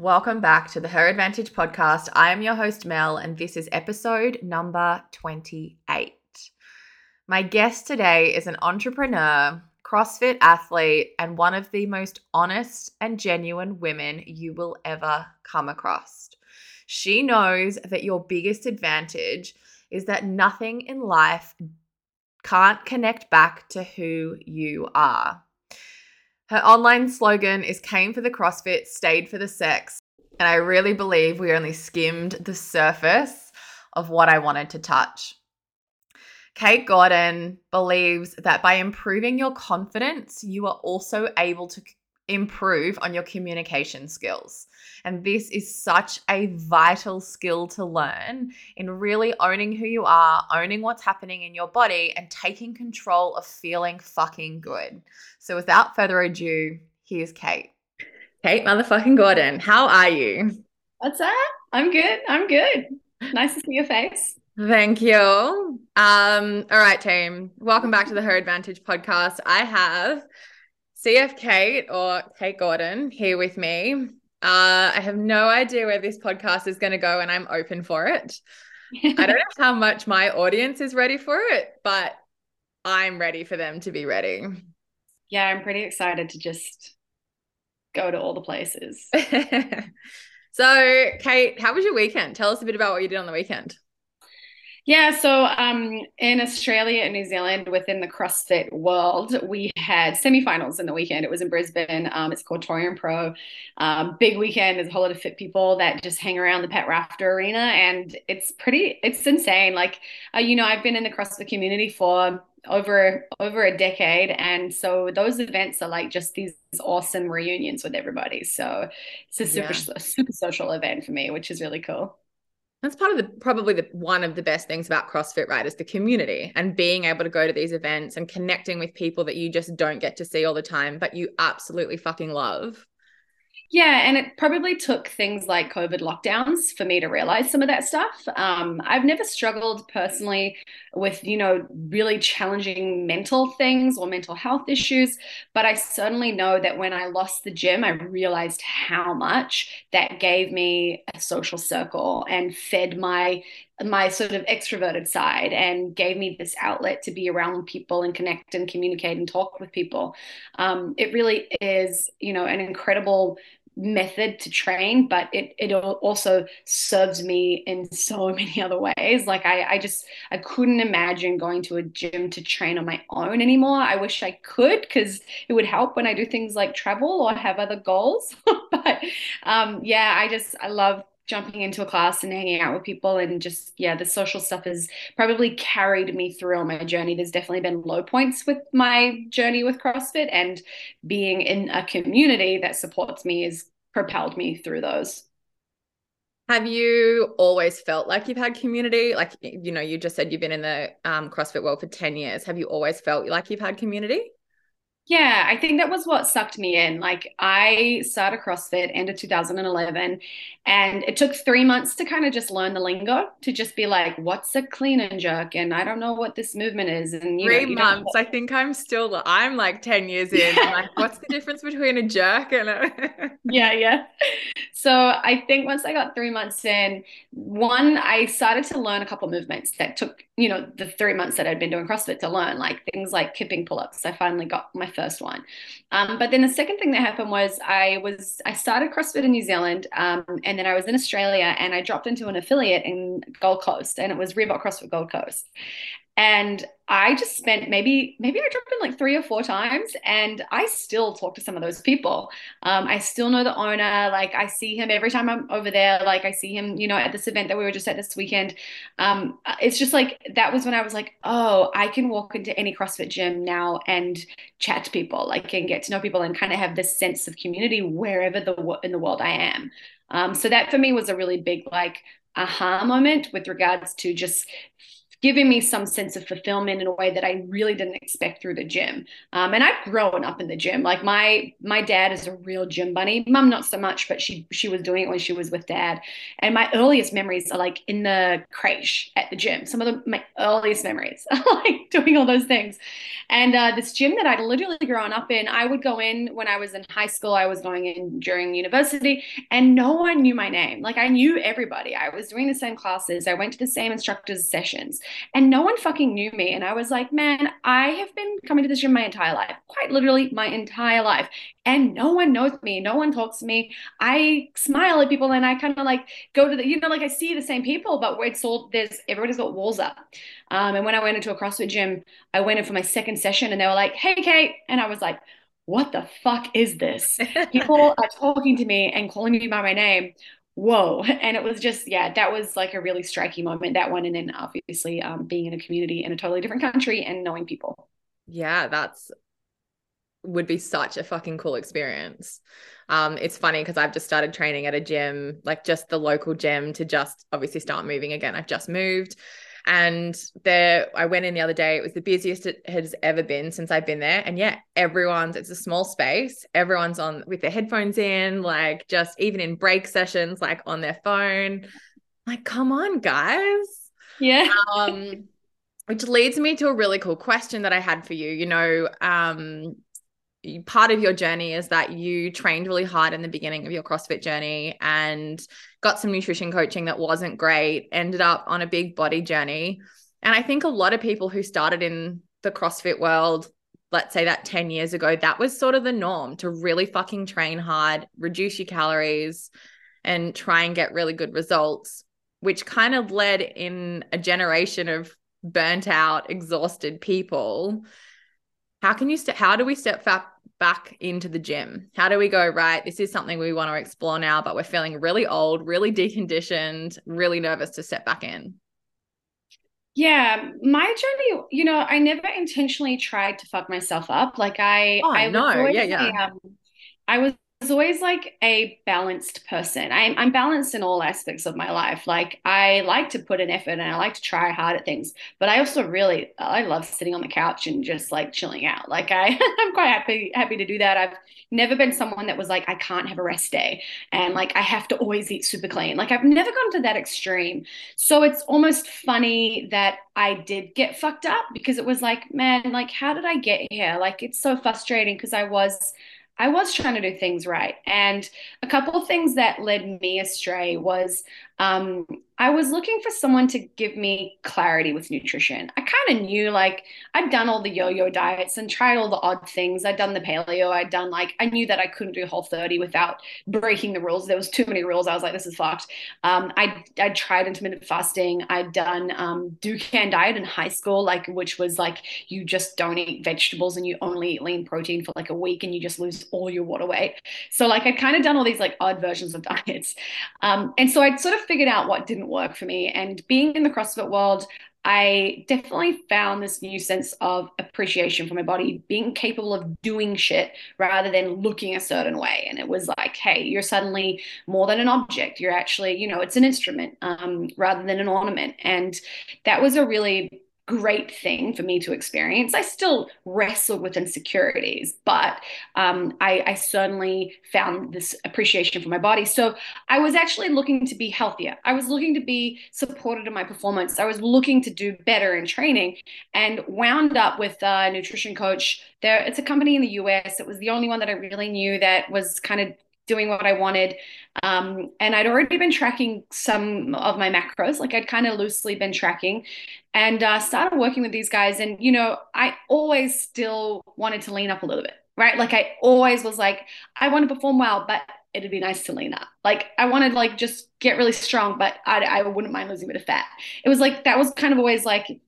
Welcome back to the Her Advantage podcast. I am your host, Mel, and this is episode number 28. My guest today is an entrepreneur, CrossFit athlete, and one of the most honest and genuine women you will ever come across. She knows that your biggest advantage is that nothing in life can't connect back to who you are. Her online slogan is came for the CrossFit, stayed for the sex. And I really believe we only skimmed the surface of what I wanted to touch. Kate Gordon believes that by improving your confidence, you are also able to improve on your communication skills. And this is such a vital skill to learn in really owning who you are, owning what's happening in your body, and taking control of feeling fucking good. So, without further ado, here's Kate. Kate motherfucking Gordon, how are you? What's up? I'm good. I'm good. Nice to see your face. Thank you. Um, all right, team. Welcome back to the Her Advantage podcast. I have CF Kate or Kate Gordon here with me. Uh, I have no idea where this podcast is going to go, and I'm open for it. I don't know how much my audience is ready for it, but I'm ready for them to be ready. Yeah, I'm pretty excited to just go to all the places. so, Kate, how was your weekend? Tell us a bit about what you did on the weekend. Yeah, so um, in Australia and New Zealand, within the CrossFit world, we had semifinals in the weekend. It was in Brisbane. Um, it's called Torian Pro. Um, big weekend. There's a whole lot of fit people that just hang around the Pat Rafter Arena, and it's pretty. It's insane. Like, uh, you know, I've been in the CrossFit community for over over a decade, and so those events are like just these awesome reunions with everybody. So it's a super yeah. super social event for me, which is really cool. That's part of the probably the one of the best things about CrossFit, right? Is the community and being able to go to these events and connecting with people that you just don't get to see all the time, but you absolutely fucking love. Yeah, and it probably took things like COVID lockdowns for me to realize some of that stuff. Um, I've never struggled personally with, you know, really challenging mental things or mental health issues, but I certainly know that when I lost the gym, I realized how much that gave me a social circle and fed my my sort of extroverted side and gave me this outlet to be around people and connect and communicate and talk with people. Um, it really is, you know, an incredible method to train, but it it also serves me in so many other ways. Like I I just I couldn't imagine going to a gym to train on my own anymore. I wish I could because it would help when I do things like travel or have other goals. but um, yeah, I just I love jumping into a class and hanging out with people and just yeah the social stuff has probably carried me through on my journey there's definitely been low points with my journey with crossfit and being in a community that supports me has propelled me through those. Have you always felt like you've had community? Like you know you just said you've been in the um, crossfit world for 10 years. Have you always felt like you've had community yeah, I think that was what sucked me in. Like I started CrossFit end of 2011 and it took three months to kind of just learn the lingo to just be like, what's a clean and jerk? And I don't know what this movement is. And you three know, months. I think I'm still, I'm like 10 years in. Yeah. like, what's the difference between a jerk and a Yeah, yeah. So I think once I got three months in, one, I started to learn a couple movements that took, you know, the three months that I'd been doing CrossFit to learn, like things like kipping pull-ups. I finally got my first one. Um, but then the second thing that happened was I was I started CrossFit in New Zealand, um, and then I was in Australia, and I dropped into an affiliate in Gold Coast, and it was Reebok CrossFit Gold Coast. And I just spent maybe maybe I dropped in like three or four times, and I still talk to some of those people. Um, I still know the owner. Like I see him every time I'm over there. Like I see him, you know, at this event that we were just at this weekend. Um, it's just like that was when I was like, oh, I can walk into any CrossFit gym now and chat to people, like and get to know people, and kind of have this sense of community wherever the in the world I am. Um, so that for me was a really big like aha moment with regards to just giving me some sense of fulfillment in a way that I really didn't expect through the gym. Um, and I've grown up in the gym. Like my my dad is a real gym bunny. Mom not so much, but she she was doing it when she was with dad. And my earliest memories are like in the creche at the gym. Some of the, my earliest memories are like doing all those things. And uh, this gym that I'd literally grown up in, I would go in when I was in high school. I was going in during university, and no one knew my name. Like I knew everybody. I was doing the same classes. I went to the same instructors' sessions, and no one fucking knew me. And I was like, man, I have been coming to this gym my entire life, quite literally my entire life, and no one knows me. No one talks to me. I smile at people, and I kind of like go to the, you know, like I see the same people, but where it's all there's everybody's got walls up. Um, and when I went into a CrossFit gym, I went in for my second session and they were like, hey, Kate. And I was like, what the fuck is this? People are talking to me and calling me by my name. Whoa. And it was just, yeah, that was like a really striking moment, that one. And then obviously um, being in a community in a totally different country and knowing people. Yeah, that's would be such a fucking cool experience. Um, it's funny because I've just started training at a gym, like just the local gym, to just obviously start moving again. I've just moved. And there, I went in the other day. It was the busiest it has ever been since I've been there. And yeah, everyone's, it's a small space. Everyone's on with their headphones in, like just even in break sessions, like on their phone. Like, come on, guys. Yeah. Um, which leads me to a really cool question that I had for you. You know, um, part of your journey is that you trained really hard in the beginning of your CrossFit journey and got some nutrition coaching that wasn't great, ended up on a big body journey. And I think a lot of people who started in the CrossFit world, let's say that 10 years ago, that was sort of the norm to really fucking train hard, reduce your calories, and try and get really good results, which kind of led in a generation of burnt out, exhausted people how can you st- how do we step back back into the gym? How do we go right this is something we want to explore now but we're feeling really old really deconditioned really nervous to step back in yeah my journey you know i never intentionally tried to fuck myself up. Like i oh, i no. yeah yeah. um, i was was always like a balanced person. I'm, I'm balanced in all aspects of my life. Like I like to put an effort and I like to try hard at things, but I also really I love sitting on the couch and just like chilling out. Like I I'm quite happy happy to do that. I've never been someone that was like I can't have a rest day and like I have to always eat super clean. Like I've never gone to that extreme. So it's almost funny that I did get fucked up because it was like, man, like how did I get here? Like it's so frustrating because I was I was trying to do things right. And a couple of things that led me astray was um, I was looking for someone to give me clarity with nutrition. I kind of knew, like, I'd done all the yo yo diets and tried all the odd things. I'd done the paleo. I'd done, like, I knew that I couldn't do whole 30 without breaking the rules. There was too many rules. I was like, this is fucked. Um, I, I tried intermittent fasting. I'd done um, Dukan diet in high school, like, which was like, you just don't eat vegetables and you only eat lean protein for like a week and you just lose all your water weight. So, like, I'd kind of done all these, like, odd versions of diets. Um, and so I'd sort of figured out what didn't work for me. And being in the CrossFit world, I definitely found this new sense of appreciation for my body, being capable of doing shit rather than looking a certain way. And it was like, hey, you're suddenly more than an object. You're actually, you know, it's an instrument um, rather than an ornament. And that was a really great thing for me to experience. I still wrestled with insecurities, but um, I, I, certainly found this appreciation for my body. So I was actually looking to be healthier. I was looking to be supported in my performance. I was looking to do better in training and wound up with a nutrition coach. There, it's a company in the US. It was the only one that I really knew that was kind of doing what I wanted. Um, and I'd already been tracking some of my macros, like I'd kind of loosely been tracking, and uh, started working with these guys. And, you know, I always still wanted to lean up a little bit, right? Like I always was like, I want to perform well, but it'd be nice to lean up. Like I wanted like just get really strong, but I, I wouldn't mind losing a bit of fat. It was like, that was kind of always like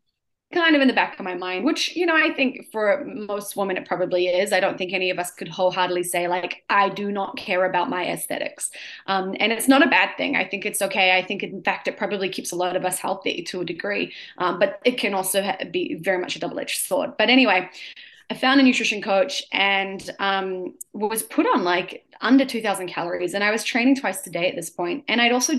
kind of in the back of my mind, which, you know, I think for most women it probably is. I don't think any of us could wholeheartedly say, like, I do not care about my aesthetics. Um, and it's not a bad thing. I think it's okay. I think, in fact, it probably keeps a lot of us healthy to a degree, um, but it can also be very much a double edged sword. But anyway, I found a nutrition coach and um, was put on like under 2000 calories. And I was training twice a day at this point. And I'd also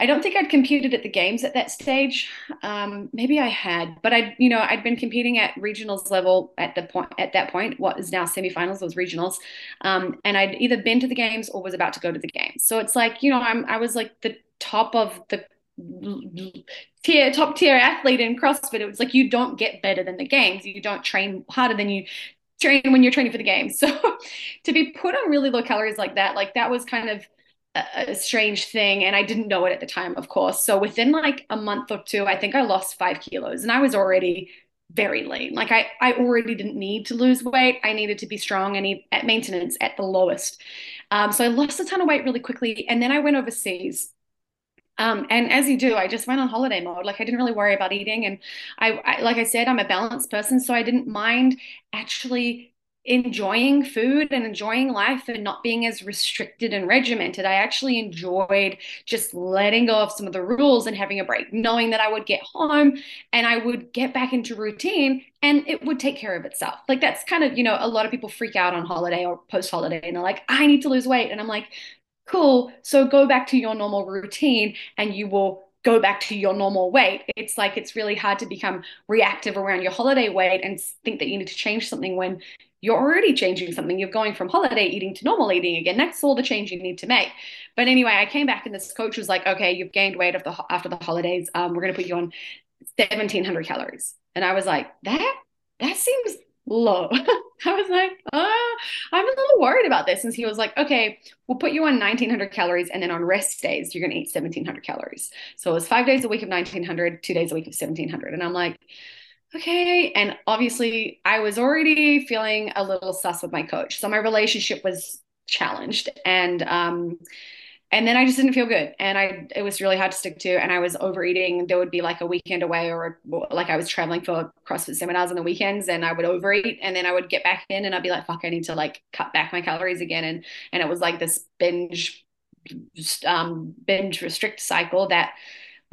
I don't think I'd competed at the games at that stage. Um, maybe I had, but I, you know, I'd been competing at regionals level at the point at that point. What is now semifinals was regionals, um, and I'd either been to the games or was about to go to the games. So it's like, you know, I'm I was like the top of the tier top tier athlete in CrossFit. It was like you don't get better than the games. You don't train harder than you train when you're training for the games. So to be put on really low calories like that, like that was kind of a strange thing and I didn't know it at the time, of course. So within like a month or two, I think I lost five kilos and I was already very lean. Like I, I already didn't need to lose weight. I needed to be strong and at maintenance at the lowest. Um, so I lost a ton of weight really quickly. And then I went overseas. Um, and as you do, I just went on holiday mode. Like I didn't really worry about eating. And I, I like I said, I'm a balanced person. So I didn't mind actually enjoying food and enjoying life and not being as restricted and regimented. I actually enjoyed just letting go of some of the rules and having a break, knowing that I would get home and I would get back into routine and it would take care of itself. Like that's kind of, you know, a lot of people freak out on holiday or post holiday and they're like, I need to lose weight. And I'm like, cool. So go back to your normal routine and you will go back to your normal weight. It's like it's really hard to become reactive around your holiday weight and think that you need to change something when you're already changing something. You're going from holiday eating to normal eating again. That's all the change you need to make. But anyway, I came back and this coach was like, okay, you've gained weight after the, after the holidays. Um, we're going to put you on 1700 calories. And I was like, that, that seems low. I was like, oh, I'm a little worried about this. And he was like, okay, we'll put you on 1900 calories. And then on rest days, you're going to eat 1700 calories. So it was five days a week of 1900, two days a week of 1700. And I'm like, okay. And obviously, I was already feeling a little sus with my coach. So my relationship was challenged. And, um, and then I just didn't feel good, and I it was really hard to stick to, and I was overeating. There would be like a weekend away, or like I was traveling for CrossFit seminars on the weekends, and I would overeat, and then I would get back in, and I'd be like, "Fuck, I need to like cut back my calories again," and and it was like this binge, um, binge restrict cycle that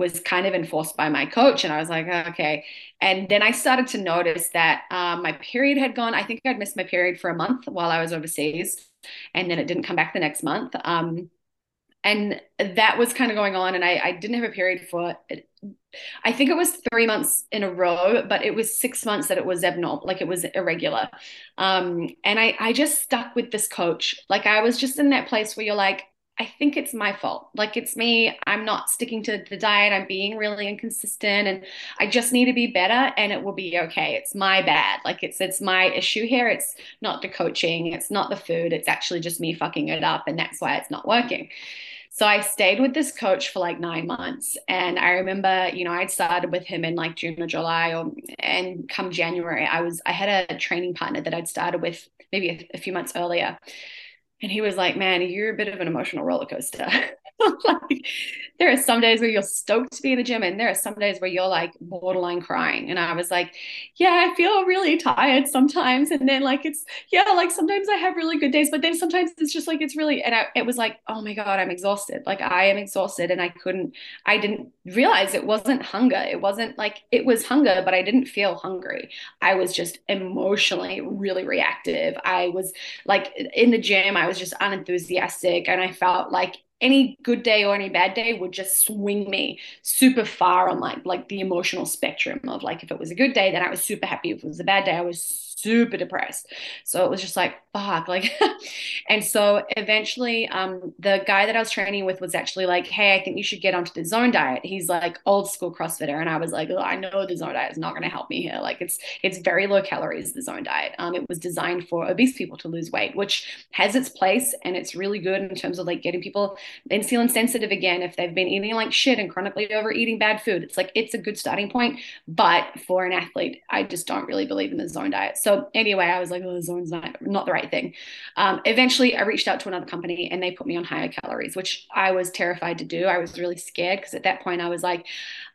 was kind of enforced by my coach. And I was like, okay. And then I started to notice that um, my period had gone. I think I'd missed my period for a month while I was overseas. And then it didn't come back the next month. Um, and that was kind of going on. And I, I didn't have a period for, I think it was three months in a row, but it was six months that it was abnormal, like it was irregular. Um, and I, I just stuck with this coach. Like I was just in that place where you're like, I think it's my fault. Like it's me. I'm not sticking to the diet. I'm being really inconsistent and I just need to be better and it will be okay. It's my bad. Like it's it's my issue here. It's not the coaching, it's not the food. It's actually just me fucking it up and that's why it's not working. So I stayed with this coach for like nine months. And I remember, you know, I'd started with him in like June or July or and come January, I was I had a training partner that I'd started with maybe a, a few months earlier. And he was like, Man, you're a bit of an emotional roller coaster. like, there are some days where you're stoked to be in the gym, and there are some days where you're like borderline crying. And I was like, Yeah, I feel really tired sometimes. And then, like, it's, yeah, like sometimes I have really good days, but then sometimes it's just like, it's really, and I, it was like, Oh my God, I'm exhausted. Like, I am exhausted. And I couldn't, I didn't realize it wasn't hunger. It wasn't like, it was hunger, but I didn't feel hungry. I was just emotionally really reactive. I was like in the gym, I was just unenthusiastic and I felt like any good day or any bad day would just swing me super far on like like the emotional spectrum of like if it was a good day then I was super happy. If it was a bad day I was super depressed. So it was just like, fuck. Like, and so eventually, um, the guy that I was training with was actually like, hey, I think you should get onto the zone diet. He's like old school CrossFitter. And I was like, oh, I know the zone diet is not going to help me here. Like it's, it's very low calories, the zone diet. Um, it was designed for obese people to lose weight, which has its place. And it's really good in terms of like getting people insulin sensitive again. If they've been eating like shit and chronically overeating bad food, it's like, it's a good starting point. But for an athlete, I just don't really believe in the zone diet. So so anyway, I was like, oh, zone's not, not the right thing. Um, eventually, I reached out to another company and they put me on higher calories, which I was terrified to do. I was really scared because at that point I was like,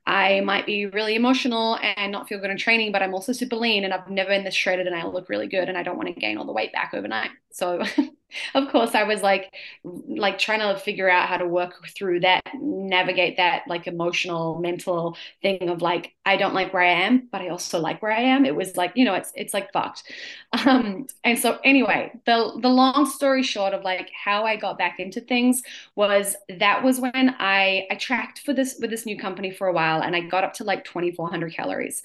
I might be really emotional and not feel good in training, but I'm also super lean and I've never been this shredded and I look really good and I don't want to gain all the weight back overnight. So of course i was like like trying to figure out how to work through that navigate that like emotional mental thing of like i don't like where i am but i also like where i am. It was like you know it's it's like fucked. Um and so anyway the the long story short of like how i got back into things was that was when i i tracked for this with this new company for a while and i got up to like 2400 calories.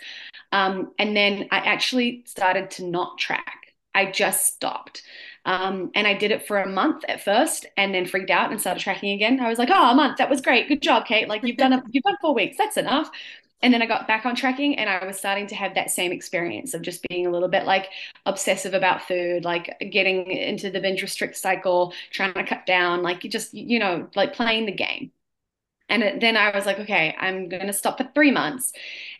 Um and then i actually started to not track. I just stopped. Um, and I did it for a month at first and then freaked out and started tracking again. I was like, oh, a month, that was great. Good job, Kate. Like you've done a, you've done four weeks. That's enough. And then I got back on tracking and I was starting to have that same experience of just being a little bit like obsessive about food, like getting into the binge restrict cycle, trying to cut down, like you just, you know, like playing the game. And then I was like, okay, I'm going to stop for three months.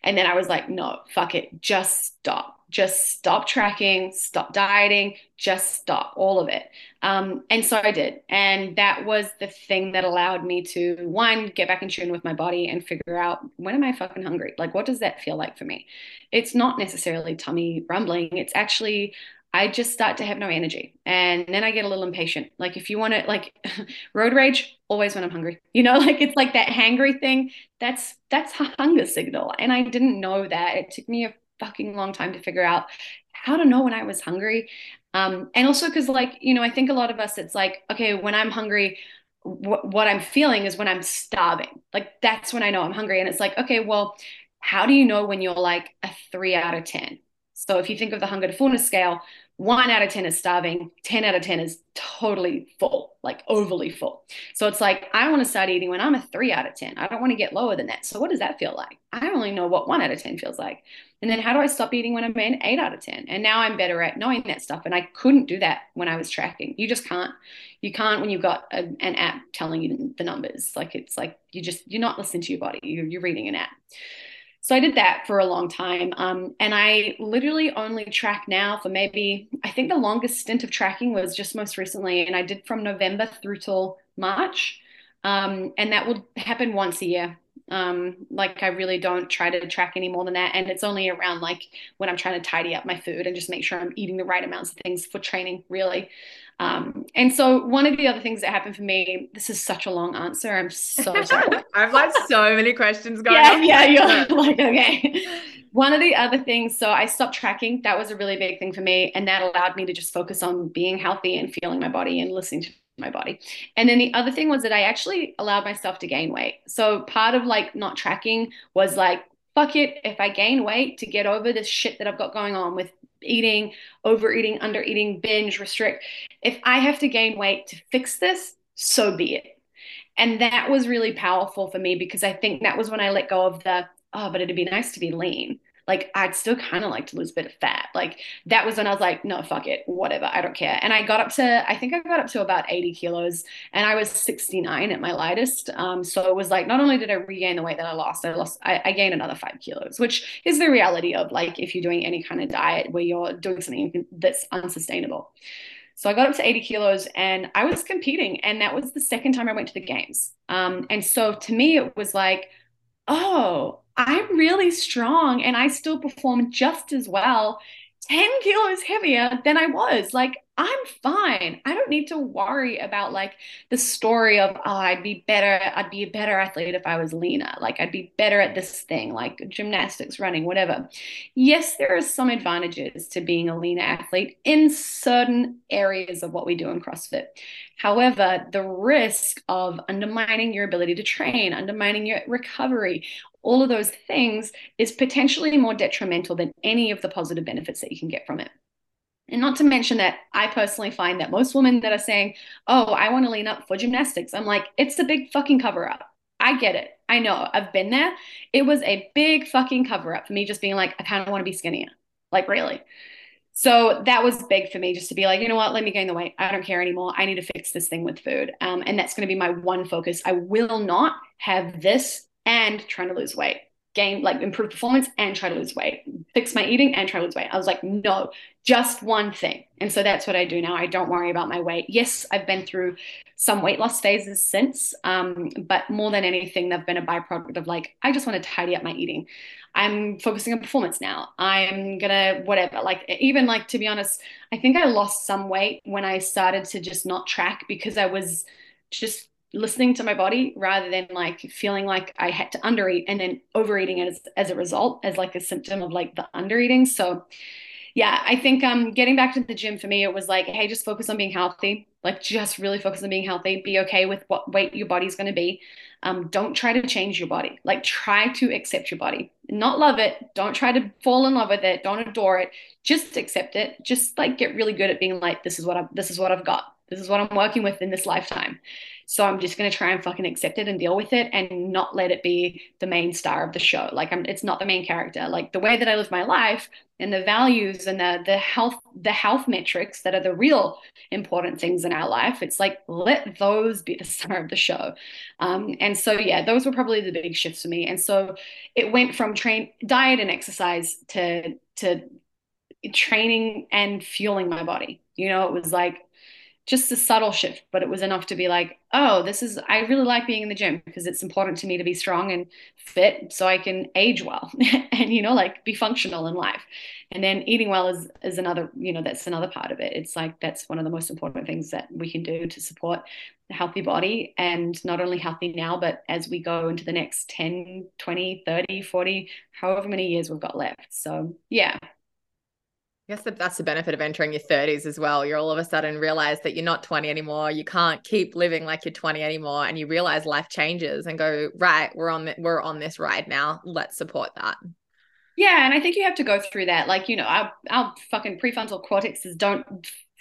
And then I was like, no, fuck it, just stop just stop tracking, stop dieting, just stop all of it. Um, and so I did. And that was the thing that allowed me to, one, get back in tune with my body and figure out when am I fucking hungry? Like, what does that feel like for me? It's not necessarily tummy rumbling. It's actually, I just start to have no energy. And then I get a little impatient. Like, if you want to, like, road rage, always when I'm hungry. You know, like it's like that hangry thing. That's that's a hunger signal. And I didn't know that. It took me a fucking long time to figure out how to know when I was hungry. Um, and also because, like, you know, I think a lot of us, it's like, okay, when I'm hungry, wh- what I'm feeling is when I'm starving. Like, that's when I know I'm hungry. And it's like, okay, well, how do you know when you're like a three out of 10? So if you think of the hunger to fullness scale, one out of 10 is starving, 10 out of 10 is totally full, like overly full. So it's like, I want to start eating when I'm a three out of 10. I don't want to get lower than that. So what does that feel like? I only know what one out of 10 feels like. And then how do I stop eating when I'm an eight out of 10? And now I'm better at knowing that stuff. And I couldn't do that when I was tracking. You just can't. You can't when you've got a, an app telling you the numbers. Like it's like you just, you're not listening to your body, you're, you're reading an app. So I did that for a long time. Um, and I literally only track now for maybe, I think the longest stint of tracking was just most recently. And I did from November through till March. Um, and that will happen once a year. Um, like I really don't try to track any more than that. And it's only around like when I'm trying to tidy up my food and just make sure I'm eating the right amounts of things for training, really. Um, and so one of the other things that happened for me, this is such a long answer. I'm so sorry. I've like so many questions going yeah, on. Yeah, you're like, okay. One of the other things, so I stopped tracking. That was a really big thing for me. And that allowed me to just focus on being healthy and feeling my body and listening to my body. And then the other thing was that I actually allowed myself to gain weight. So part of like not tracking was like, fuck it, if I gain weight to get over this shit that I've got going on with eating, overeating, undereating, binge, restrict. If I have to gain weight to fix this, so be it. And that was really powerful for me because I think that was when I let go of the, oh, but it'd be nice to be lean like I'd still kind of like to lose a bit of fat. Like that was when I was like, no, fuck it, whatever, I don't care. And I got up to, I think I got up to about 80 kilos, and I was 69 at my lightest. Um, so it was like not only did I regain the weight that I lost, I lost, I, I gained another five kilos, which is the reality of like if you're doing any kind of diet where you're doing something that's unsustainable. So I got up to 80 kilos and I was competing. And that was the second time I went to the games. Um, and so to me, it was like, oh, I'm really strong and I still perform just as well 10 kilos heavier than I was. Like, I'm fine. I don't need to worry about like the story of, oh, I'd be better. I'd be a better athlete if I was leaner. Like, I'd be better at this thing, like gymnastics, running, whatever. Yes, there are some advantages to being a leaner athlete in certain areas of what we do in CrossFit. However, the risk of undermining your ability to train, undermining your recovery, all of those things is potentially more detrimental than any of the positive benefits that you can get from it. And not to mention that I personally find that most women that are saying, oh, I want to lean up for gymnastics, I'm like, it's a big fucking cover up. I get it. I know. I've been there. It was a big fucking cover up for me just being like, I kind of want to be skinnier. Like, really. So that was big for me just to be like, you know what, let me gain the weight. I don't care anymore. I need to fix this thing with food. Um, and that's going to be my one focus. I will not have this and trying to lose weight. Gain, like improve performance and try to lose weight, fix my eating and try to lose weight. I was like, no, just one thing. And so that's what I do now. I don't worry about my weight. Yes, I've been through some weight loss phases since, um, but more than anything, they've been a byproduct of like, I just want to tidy up my eating. I'm focusing on performance now. I'm gonna whatever. Like even like to be honest, I think I lost some weight when I started to just not track because I was just listening to my body rather than like feeling like I had to undereat and then overeating as as a result as like a symptom of like the undereating. So yeah, I think um getting back to the gym for me it was like hey just focus on being healthy. Like just really focus on being healthy. Be okay with what weight your body's going to be. Um, don't try to change your body. Like try to accept your body. Not love it. Don't try to fall in love with it. Don't adore it. Just accept it. Just like get really good at being like this is what I this is what I've got. This is what I'm working with in this lifetime. So I'm just going to try and fucking accept it and deal with it and not let it be the main star of the show. Like I'm, it's not the main character. Like the way that I live my life and the values and the the health the health metrics that are the real important things in our life. It's like let those be the star of the show. Um, and so yeah, those were probably the big shifts for me. And so it went from train diet and exercise to to training and fueling my body. You know, it was like just a subtle shift, but it was enough to be like, oh, this is, I really like being in the gym because it's important to me to be strong and fit so I can age well and, you know, like be functional in life. And then eating well is, is another, you know, that's another part of it. It's like, that's one of the most important things that we can do to support a healthy body and not only healthy now, but as we go into the next 10, 20, 30, 40, however many years we've got left. So yeah, I guess that that's the benefit of entering your 30s as well. You're all of a sudden realize that you're not 20 anymore. You can't keep living like you're 20 anymore, and you realize life changes and go right. We're on the, we're on this ride now. Let's support that. Yeah, and I think you have to go through that. Like you know, our our fucking prefrontal cortexes don't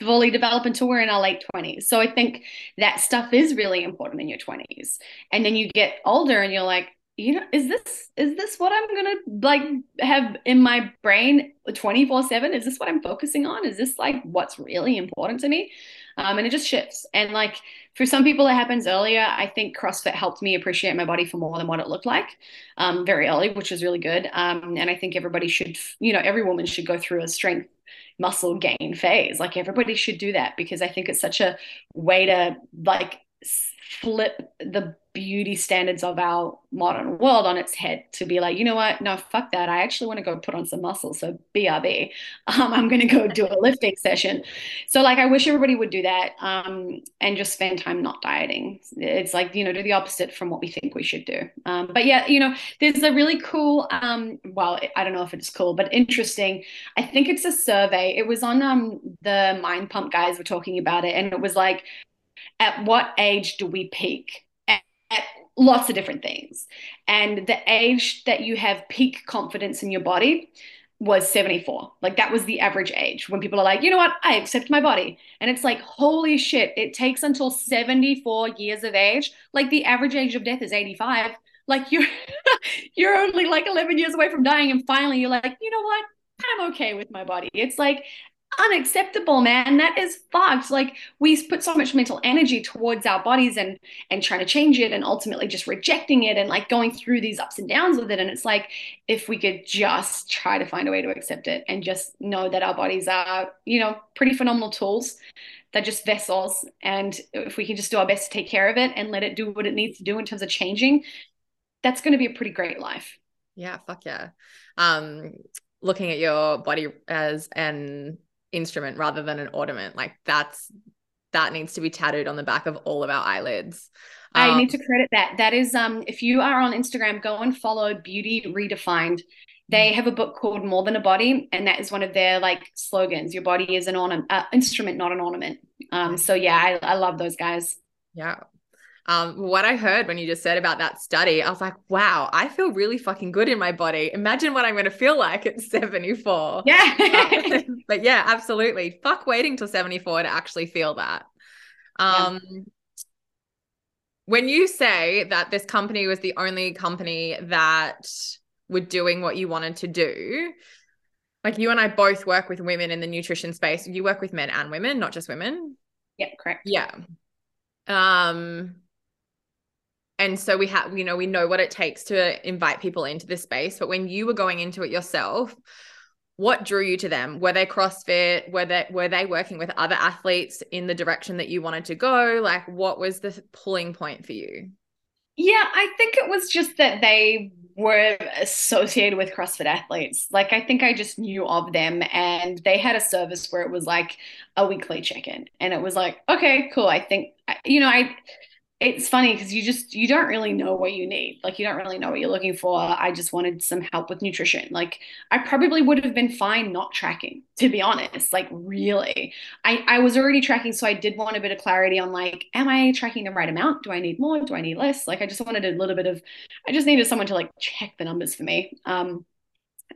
fully develop until we're in our late 20s. So I think that stuff is really important in your 20s. And then you get older and you're like, you know, is this is this what I'm gonna like have in my brain 24 7? Is this what I'm focusing on? Is this like what's really important to me? Um, and it just shifts. And like for some people, it happens earlier. I think CrossFit helped me appreciate my body for more than what it looked like um, very early, which was really good. Um, and I think everybody should, you know, every woman should go through a strength muscle gain phase. Like everybody should do that because I think it's such a way to like flip the beauty standards of our modern world on its head to be like, you know what? No, fuck that. I actually want to go put on some muscle. So BRB, um, I'm going to go do a lifting session. So like, I wish everybody would do that um, and just spend time not dieting. It's like, you know, do the opposite from what we think we should do. Um, but yeah, you know, there's a really cool, um, well, I don't know if it's cool, but interesting. I think it's a survey. It was on um, the Mind Pump guys were talking about it. And it was like, at what age do we peak? At, lots of different things. And the age that you have peak confidence in your body was 74. Like that was the average age when people are like, you know what, I accept my body. And it's like, holy shit, it takes until 74 years of age. Like the average age of death is 85. Like you're you're only like 11 years away from dying. And finally you're like, you know what? I'm okay with my body. It's like unacceptable man. That is fucked. Like we put so much mental energy towards our bodies and and trying to change it and ultimately just rejecting it and like going through these ups and downs with it. And it's like if we could just try to find a way to accept it and just know that our bodies are you know pretty phenomenal tools. They're just vessels. And if we can just do our best to take care of it and let it do what it needs to do in terms of changing that's going to be a pretty great life. Yeah fuck yeah. Um looking at your body as an instrument rather than an ornament. Like that's that needs to be tattooed on the back of all of our eyelids. Um, I need to credit that. That is um if you are on Instagram, go and follow Beauty Redefined. They have a book called More Than a Body, and that is one of their like slogans. Your body is an ornament, uh, instrument, not an ornament. Um, so yeah, I, I love those guys. Yeah, um, what I heard when you just said about that study, I was like, wow, I feel really fucking good in my body. Imagine what I'm going to feel like at 74. Yeah. um, but yeah, absolutely. Fuck waiting till 74 to actually feel that. Um, yeah. When you say that this company was the only company that were doing what you wanted to do, like you and I both work with women in the nutrition space. You work with men and women, not just women. Yeah, correct. Yeah. Um, and so we have you know we know what it takes to invite people into this space but when you were going into it yourself what drew you to them were they crossfit were they were they working with other athletes in the direction that you wanted to go like what was the pulling point for you yeah i think it was just that they were associated with CrossFit athletes. Like I think I just knew of them and they had a service where it was like a weekly check-in and it was like, okay, cool. I think you know, I it's funny because you just you don't really know what you need. Like you don't really know what you're looking for. I just wanted some help with nutrition. Like i probably would have been fine not tracking to be honest like really. I i was already tracking so i did want a bit of clarity on like am i tracking the right amount? Do i need more? Do i need less? Like i just wanted a little bit of i just needed someone to like check the numbers for me. Um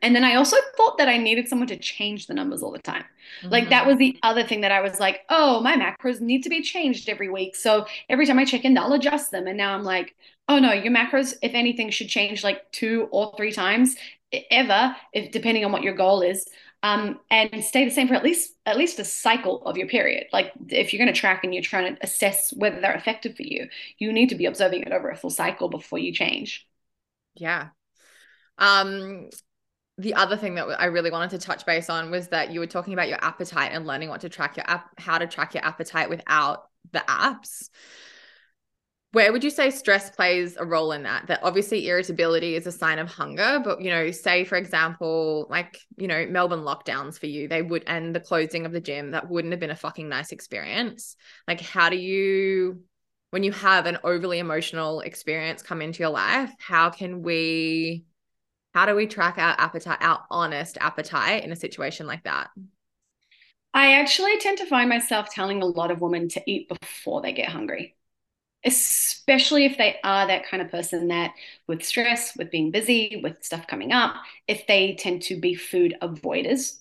and then I also thought that I needed someone to change the numbers all the time. Mm-hmm. Like that was the mm-hmm. other thing that I was like, oh, my macros need to be changed every week. So every time I check in, I'll adjust them. And now I'm like, oh no, your macros, if anything, should change like two or three times ever, if depending on what your goal is. Um, and stay the same for at least at least a cycle of your period. Like if you're going to track and you're trying to assess whether they're effective for you, you need to be observing it over a full cycle before you change. Yeah. Um, the other thing that I really wanted to touch base on was that you were talking about your appetite and learning what to track your app, how to track your appetite without the apps. Where would you say stress plays a role in that? That obviously irritability is a sign of hunger, but you know, say for example, like, you know, Melbourne lockdowns for you, they would and the closing of the gym, that wouldn't have been a fucking nice experience. Like, how do you when you have an overly emotional experience come into your life, how can we how do we track our appetite, our honest appetite in a situation like that? I actually tend to find myself telling a lot of women to eat before they get hungry, especially if they are that kind of person that, with stress, with being busy, with stuff coming up, if they tend to be food avoiders.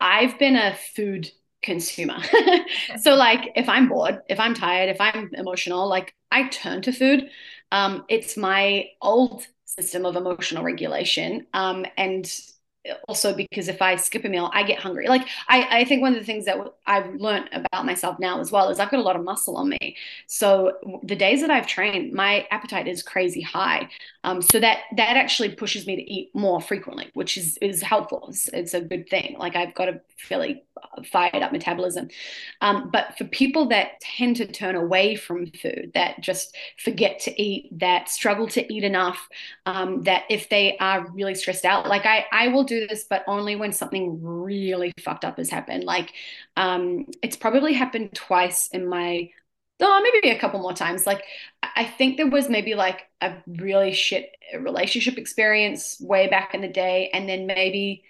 I've been a food consumer. so, like, if I'm bored, if I'm tired, if I'm emotional, like, I turn to food. Um, it's my old system of emotional regulation. Um, and also because if I skip a meal, I get hungry. Like I, I think one of the things that I've learned about myself now as well is I've got a lot of muscle on me. So the days that I've trained, my appetite is crazy high. Um, so that that actually pushes me to eat more frequently, which is is helpful. It's, it's a good thing. Like I've got a fairly fired up metabolism. Um, but for people that tend to turn away from food, that just forget to eat, that struggle to eat enough, um, that if they are really stressed out, like I, I will do this, but only when something really fucked up has happened. Like um, it's probably happened twice in my oh, maybe a couple more times. Like, I think there was maybe like a really shit relationship experience way back in the day. And then maybe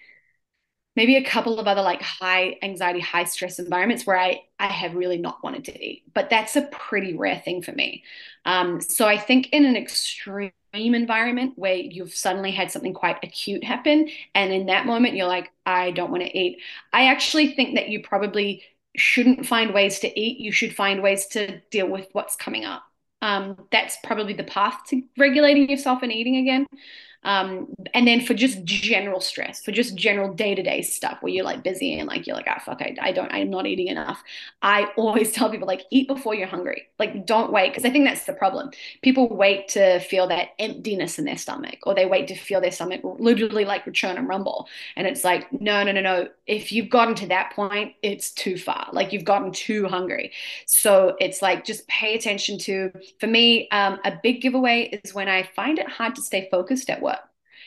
maybe a couple of other like high anxiety, high stress environments where I, I have really not wanted to eat. But that's a pretty rare thing for me. Um, so I think in an extreme environment where you've suddenly had something quite acute happen, and in that moment you're like, I don't want to eat, I actually think that you probably shouldn't find ways to eat. You should find ways to deal with what's coming up. Um, that's probably the path to regulating yourself and eating again. Um, and then for just general stress, for just general day to day stuff where you're like busy and like you're like, ah, fuck, I, I don't, I'm not eating enough. I always tell people like, eat before you're hungry. Like, don't wait. Cause I think that's the problem. People wait to feel that emptiness in their stomach or they wait to feel their stomach literally like churn and rumble. And it's like, no, no, no, no. If you've gotten to that point, it's too far. Like, you've gotten too hungry. So it's like, just pay attention to, for me, um, a big giveaway is when I find it hard to stay focused at work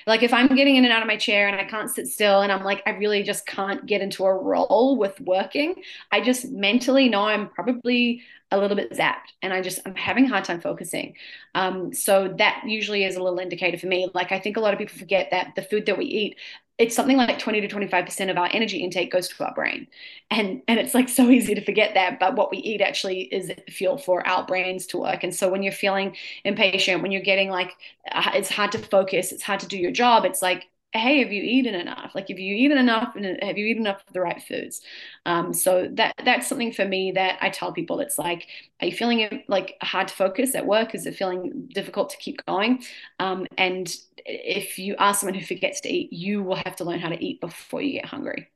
like if I'm getting in and out of my chair and I can't sit still and I'm like, I really just can't get into a role with working, I just mentally know I'm probably a little bit zapped and I just I'm having a hard time focusing. Um, so that usually is a little indicator for me. Like I think a lot of people forget that the food that we eat it's something like 20 to 25% of our energy intake goes to our brain. And and it's like so easy to forget that but what we eat actually is fuel for our brains to work. And so when you're feeling impatient when you're getting like uh, it's hard to focus it's hard to do your job it's like hey have you eaten enough? Like have you eaten enough and have you eaten enough of the right foods? Um, so that that's something for me that i tell people. It's like are you feeling like hard to focus at work? Is it feeling difficult to keep going? Um, and if you are someone who forgets to eat you will have to learn how to eat before you get hungry.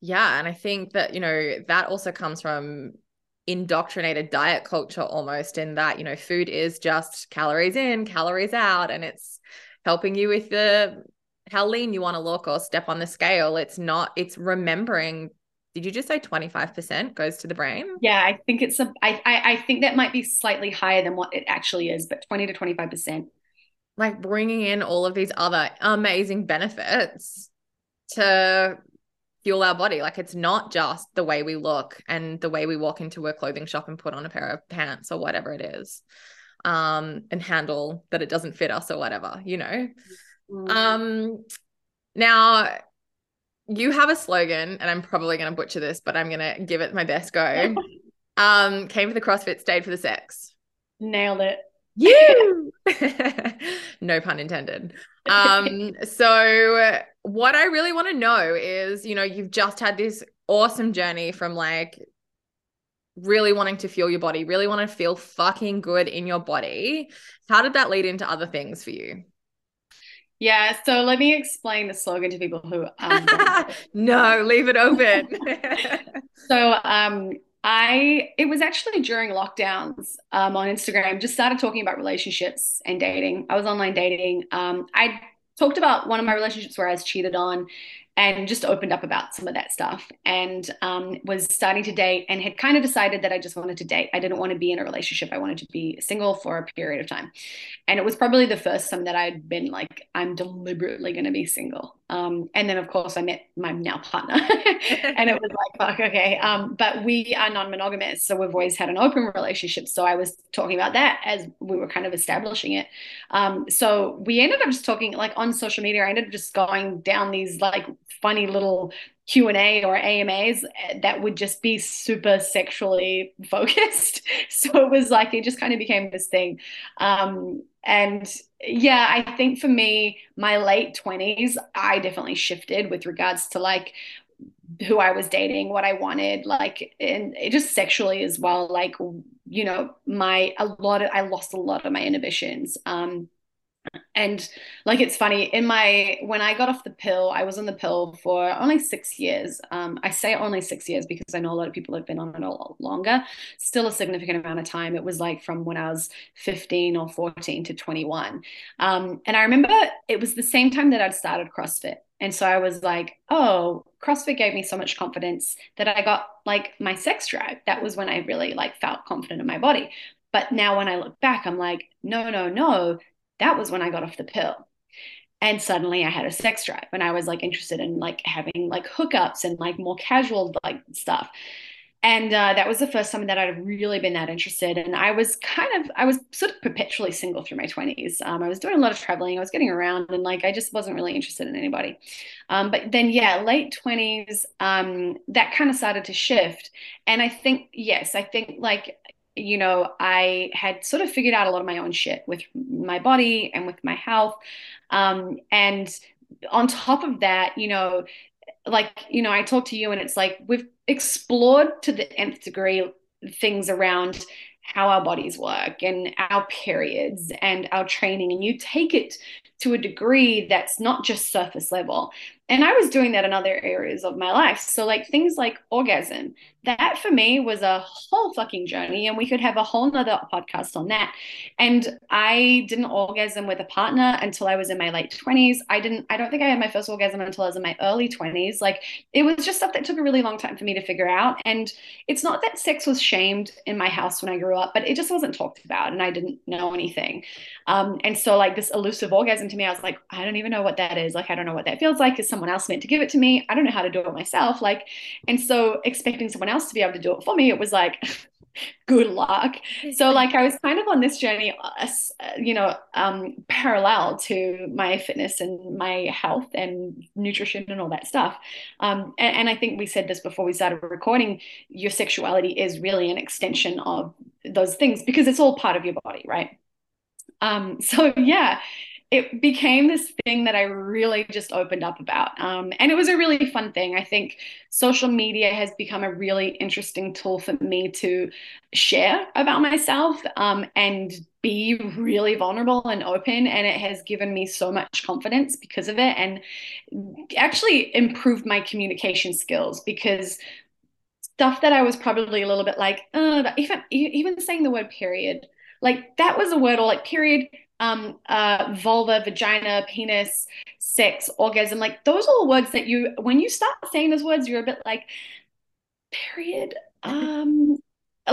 Yeah and i think that you know that also comes from indoctrinated diet culture almost in that, you know, food is just calories in, calories out, and it's helping you with the how lean you want to look or step on the scale. It's not, it's remembering. Did you just say 25% goes to the brain? Yeah, I think it's a, I, I, I think that might be slightly higher than what it actually is, but 20 to 25%. Like bringing in all of these other amazing benefits to fuel our body. Like it's not just the way we look and the way we walk into a clothing shop and put on a pair of pants or whatever it is. Um, and handle that it doesn't fit us or whatever, you know. Mm. Um now you have a slogan, and I'm probably gonna butcher this, but I'm gonna give it my best go. um, came for the CrossFit, stayed for the sex. Nailed it. You no pun intended. Um, so what I really want to know is, you know, you've just had this awesome journey from like really wanting to feel your body, really want to feel fucking good in your body. How did that lead into other things for you? Yeah, so let me explain the slogan to people who um, no, leave it open. so um I it was actually during lockdowns um, on Instagram. Just started talking about relationships and dating. I was online dating. Um, I talked about one of my relationships where I was cheated on, and just opened up about some of that stuff and um, was starting to date and had kind of decided that I just wanted to date. I didn't want to be in a relationship. I wanted to be single for a period of time. And it was probably the first time that I'd been like, I'm deliberately going to be single. Um, and then, of course, I met my now partner and it was like, fuck, okay. Um, but we are non monogamous. So we've always had an open relationship. So I was talking about that as we were kind of establishing it. Um, so we ended up just talking like on social media. I ended up just going down these like funny little Q&A or AMAs eh, that would just be super sexually focused. So it was like, it just kind of became this thing. Um, and yeah, I think for me, my late 20s, I definitely shifted with regards to like who I was dating, what I wanted, like, and just sexually as well. Like, you know, my, a lot of, I lost a lot of my inhibitions. Um, and like it's funny in my when i got off the pill i was on the pill for only six years. Um, i say only six years because i know a lot of people have been on it a lot longer. Still a significant amount of time. It was like from when i was 15 or 14 to 21 um, and i remember it was the same time that i'd started crossfit. And so i was like oh crossfit gave me so much confidence that i got like my sex drive. That was when i really like felt confident in my body. But now when I look back, I'm like, no, no, no, that was when I got off the pill. And suddenly I had a sex drive and I was like interested in like having like hookups and like more casual like stuff. And uh, that was the first time that I'd really been that interested. And I was kind of, I was sort of perpetually single through my 20s. Um, I was doing a lot of traveling, I was getting around, and like I just wasn't really interested in anybody. Um, but then, yeah, late 20s, um, that kind of started to shift. And I think, yes, I think like you know, I had sort of figured out a lot of my own shit with my body and with my health. Um, and on top of that, you know, like, you know, I talk to you and it's like we've explored to the nth degree things around how our bodies work and our periods and our training. And you take it to a degree that's not just surface level. And I was doing that in other areas of my life. So, like things like orgasm, that for me was a whole fucking journey. And we could have a whole nother podcast on that. And I didn't orgasm with a partner until I was in my late 20s. I didn't, I don't think I had my first orgasm until I was in my early 20s. Like it was just stuff that took a really long time for me to figure out. And it's not that sex was shamed in my house when I grew up, but it just wasn't talked about and I didn't know anything. Um, and so, like, this elusive orgasm to me, I was like, I don't even know what that is. Like, I don't know what that feels like. Someone else meant to give it to me? I don't know how to do it myself. Like, and so expecting someone else to be able to do it for me, it was like, good luck. So, like, I was kind of on this journey, uh, you know, um, parallel to my fitness and my health and nutrition and all that stuff. Um, and, and I think we said this before we started recording your sexuality is really an extension of those things because it's all part of your body, right? Um, so yeah, it became this thing that I really just opened up about. Um, and it was a really fun thing. I think social media has become a really interesting tool for me to share about myself um, and be really vulnerable and open. And it has given me so much confidence because of it and actually improved my communication skills because stuff that I was probably a little bit like, even even saying the word period, like that was a word or like period, um, uh, vulva, vagina, penis, sex, orgasm, like those are all words that you when you start saying those words, you're a bit like, period. Um,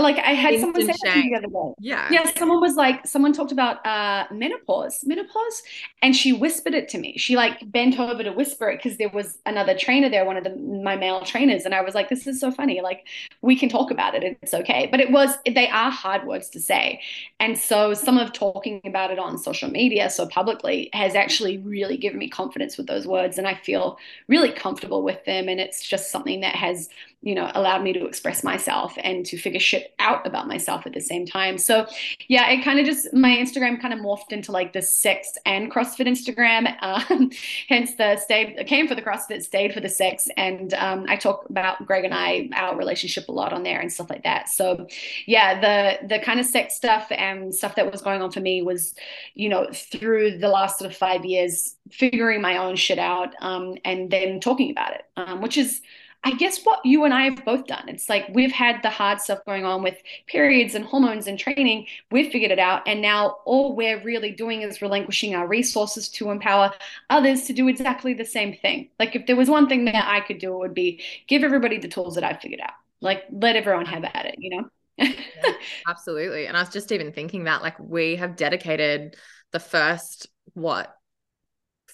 like I had Instant someone say that the other day. Yeah. Yeah. Someone was like, someone talked about uh menopause, menopause, and she whispered it to me. She like bent over to whisper it because there was another trainer there, one of the my male trainers, and I was like, this is so funny. Like we can talk about it. It's okay. But it was they are hard words to say, and so some of talking about it on social media so publicly has actually really given me confidence with those words, and I feel really comfortable with them. And it's just something that has you know allowed me to express myself and to figure shit out about myself at the same time. So yeah it kind of just my instagram kind of morphed into like the sex and crossfit instagram. Um, hence the stay came for the crossfit stayed for the sex. And um, i talk about greg and i our relationship a lot on there and stuff like that. So yeah the the kind of sex stuff and stuff that was going on for me was you know through the last sort of five years figuring my own shit out um, and then talking about it um, which is I guess what you and I have both done. It's like we've had the hard stuff going on with periods and hormones and training. We've figured it out. And now all we're really doing is relinquishing our resources to empower others to do exactly the same thing. Like if there was one thing that I could do, it would be give everybody the tools that I figured out. Like let everyone have at it, you know? yeah, absolutely. And I was just even thinking that like we have dedicated the first, what,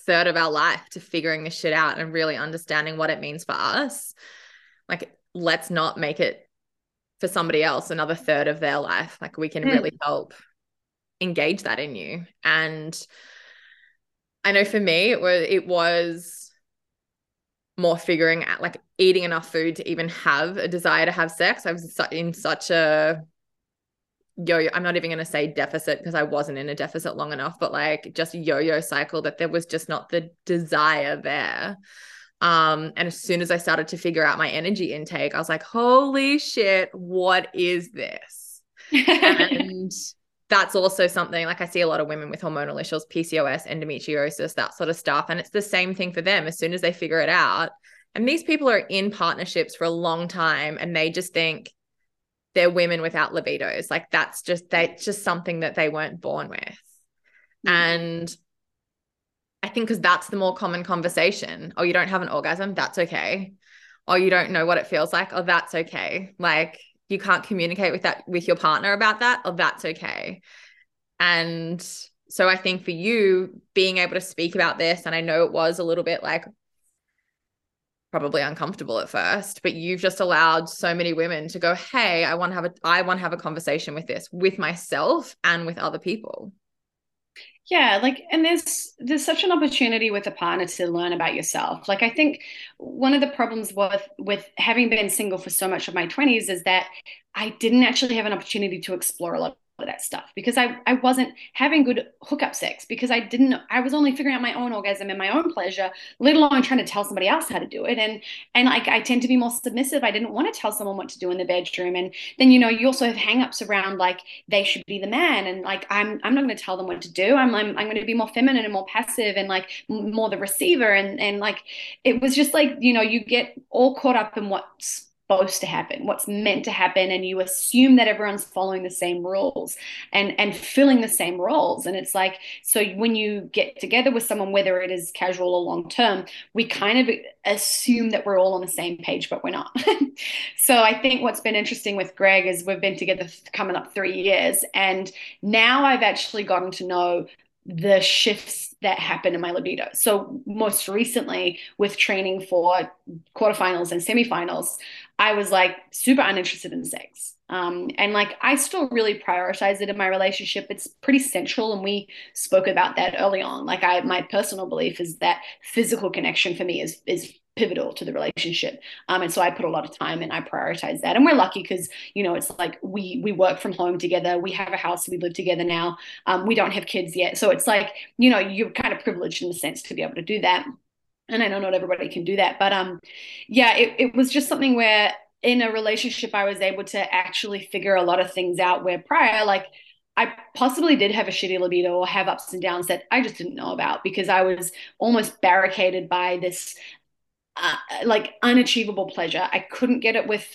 third of our life to figuring this shit out and really understanding what it means for us. Like, let's not make it for somebody else another third of their life. Like, we can mm. really help engage that in you. And I know for me, it was, it was more figuring out like eating enough food to even have a desire to have sex. I was in such a yo I'm not even going to say deficit because I wasn't in a deficit long enough, but like just yo yo cycle that there was just not the desire there. Um, and as soon as I started to figure out my energy intake, I was like, holy shit, what is this? and that's also something like I see a lot of women with hormonal issues, PCOS, endometriosis, that sort of stuff. And it's the same thing for them as soon as they figure it out. And these people are in partnerships for a long time and they just think, they're women without libidos. Like that's just that's just something that they weren't born with. Mm-hmm. And I think because that's the more common conversation. Oh, you don't have an orgasm? That's okay. Oh, you don't know what it feels like? Oh, that's okay. Like you can't communicate with that with your partner about that? Oh, that's okay. And so I think for you being able to speak about this, and I know it was a little bit like probably uncomfortable at first but you've just allowed so many women to go hey i want to have a i want to have a conversation with this with myself and with other people. Yeah like and there's there's such an opportunity with a partner to learn about yourself. Like i think one of the problems with with having been single for so much of my 20s is that i didn't actually have an opportunity to explore a lot of that stuff because I, I wasn't having good hookup sex because I didn't I was only figuring out my own orgasm and my own pleasure, let alone trying to tell somebody else how to do it. And and like I tend to be more submissive. I didn't want to tell someone what to do in the bedroom. And then you know you also have hangups around like they should be the man and like I'm I'm not going to tell them what to do. I'm I'm, I'm going to be more feminine and more passive and like more the receiver and and like it was just like you know you get all caught up in what's supposed to happen, what's meant to happen, and you assume that everyone's following the same rules and and filling the same roles. And it's like so when you get together with someone, whether it is casual or long term, we kind of assume that we're all on the same page, but we're not. so I think what's been interesting with Greg is we've been together coming up three years, and now I've actually gotten to know the shifts that happen in my libido. So most recently with training for quarterfinals and semifinals, I was like super uninterested in sex. Um, and like I still really prioritize it in my relationship. It's pretty central, and we spoke about that early on. Like I, my personal belief is that physical connection for me is is pivotal to the relationship. Um, and so I put a lot of time and I prioritize that. And we're lucky because, you know, it's like we we work from home together. We have a house, we live together now. Um, we don't have kids yet. So it's like, you know, you're kind of privileged in the sense to be able to do that. And I know not everybody can do that. But um, yeah, it, it was just something where in a relationship I was able to actually figure a lot of things out where prior, like I possibly did have a shitty libido or have ups and downs that I just didn't know about because I was almost barricaded by this uh, like unachievable pleasure. I couldn't get it with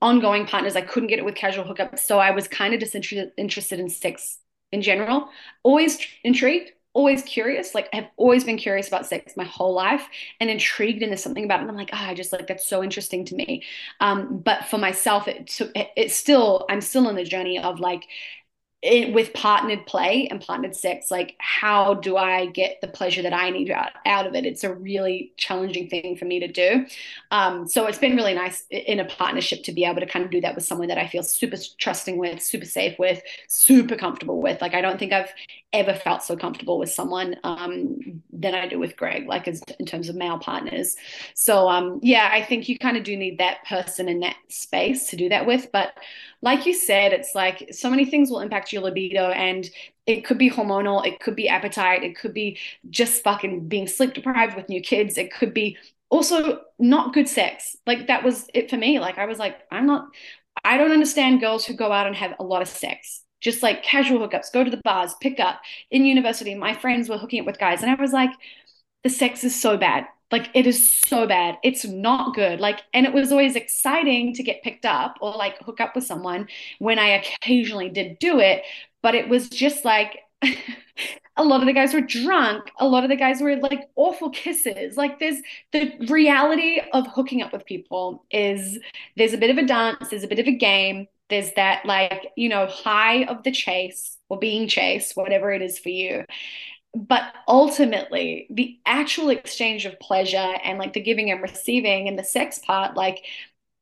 ongoing partners. I couldn't get it with casual hookups. So I was kind of disinterested interested in sex in general. Always intrigued, always curious. Like I've always been curious about sex my whole life and intrigued there's something about it. And I'm like, oh, I just like that's so interesting to me. Um, but for myself, it took it, it's still I'm still in the journey of like it, with partnered play and partnered sex, like how do I get the pleasure that I need out, out of it? It's a really challenging thing for me to do. Um, so it's been really nice in a partnership to be able to kind of do that with someone that I feel super trusting with, super safe with, super comfortable with. Like I don't think I've ever felt so comfortable with someone um, than I do with Greg, like as, in terms of male partners. So um, yeah, I think you kind of do need that person in that space to do that with. But like you said, it's like so many things will impact your libido and it could be hormonal, it could be appetite, it could be just fucking being sleep deprived with new kids, it could be also not good sex. Like that was it for me. Like I was like, I'm not I don't understand girls who go out and have a lot of sex. Just like casual hookups, go to the bars, pick up. In university, my friends were hooking up with guys, and I was like, the sex is so bad. Like it is so bad. It's not good. Like, and it was always exciting to get picked up or like hook up with someone when I occasionally did do it. But it was just like a lot of the guys were drunk. A lot of the guys were like awful kisses. Like there's the reality of hooking up with people is there's a bit of a dance, there's a bit of a game. There's that like, you know, high of the chase or being chased, whatever it is for you. But ultimately the actual exchange of pleasure and like the giving and receiving and the sex part like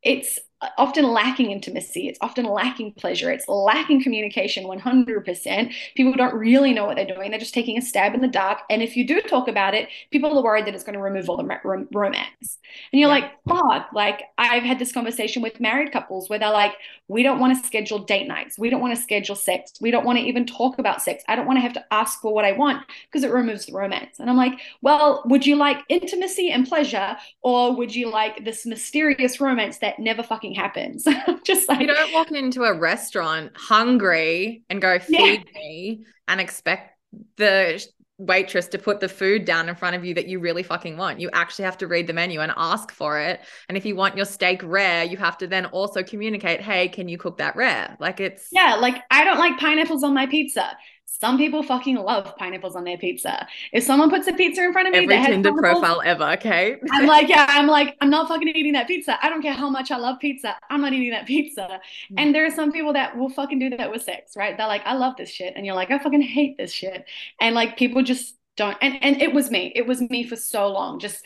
it's often lacking intimacy. It's often lacking pleasure. It's lacking communication 100%. People don't really know what they're doing. They're just taking a stab in the dark. And if you do talk about it, people are worried that it's going to remove all the romance. And you're yeah. like, fuck. Like, I've had this conversation with married couples where they're like, we don't want to schedule date nights. We don't want to schedule sex. We don't want to even talk about sex. I don't want to have to ask for what I want because it removes the romance. And I'm like, well, would you like intimacy and pleasure or would you like this mysterious romance that never fucking happens. just like you don't walk into a restaurant hungry and go feed yeah. me and expect the waitress to put the food down in front of you that you really fucking want. You actually have to read the menu and ask for it. And if you want your steak rare, you have to then also communicate, "Hey, can you cook that rare?" Like it's Yeah, like I don't like pineapples on my pizza. Some people fucking love pineapples on their pizza. If someone puts a pizza in front of me, every Tinder profile ever, okay? I'm like, yeah, I'm like, I'm not fucking eating that pizza. I don't care how much I love pizza. I'm not eating that pizza. Mm. And there are some people that will fucking do that with sex, right? They're like, I love this shit, and you're like, I fucking hate this shit. And like, people just don't and and it was me it was me for so long just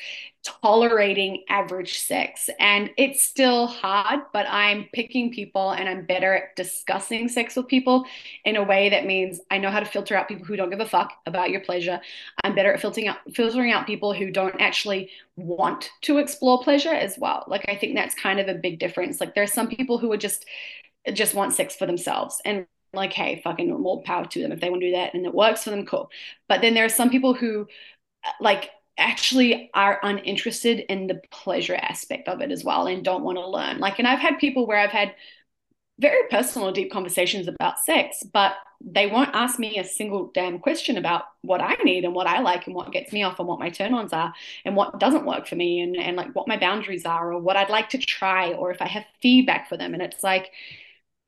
tolerating average sex. And it's still hard but i'm picking people and i'm better at discussing sex with people in a way that means i know how to filter out people who don't give a fuck about your pleasure. I'm better at filtering out filtering out people who don't actually want to explore pleasure as well. Like i think that's kind of a big difference. Like there's some people who are just just want sex for themselves and like, hey, fucking more power to them. If they want to do that and it works for them, cool. But then there are some people who like actually are uninterested in the pleasure aspect of it as well and don't want to learn. Like, and I've had people where I've had very personal, deep conversations about sex, but they won't ask me a single damn question about what I need and what I like and what gets me off and what my turn ons are and what doesn't work for me and, and like what my boundaries are or what I'd like to try or if I have feedback for them. And it's like,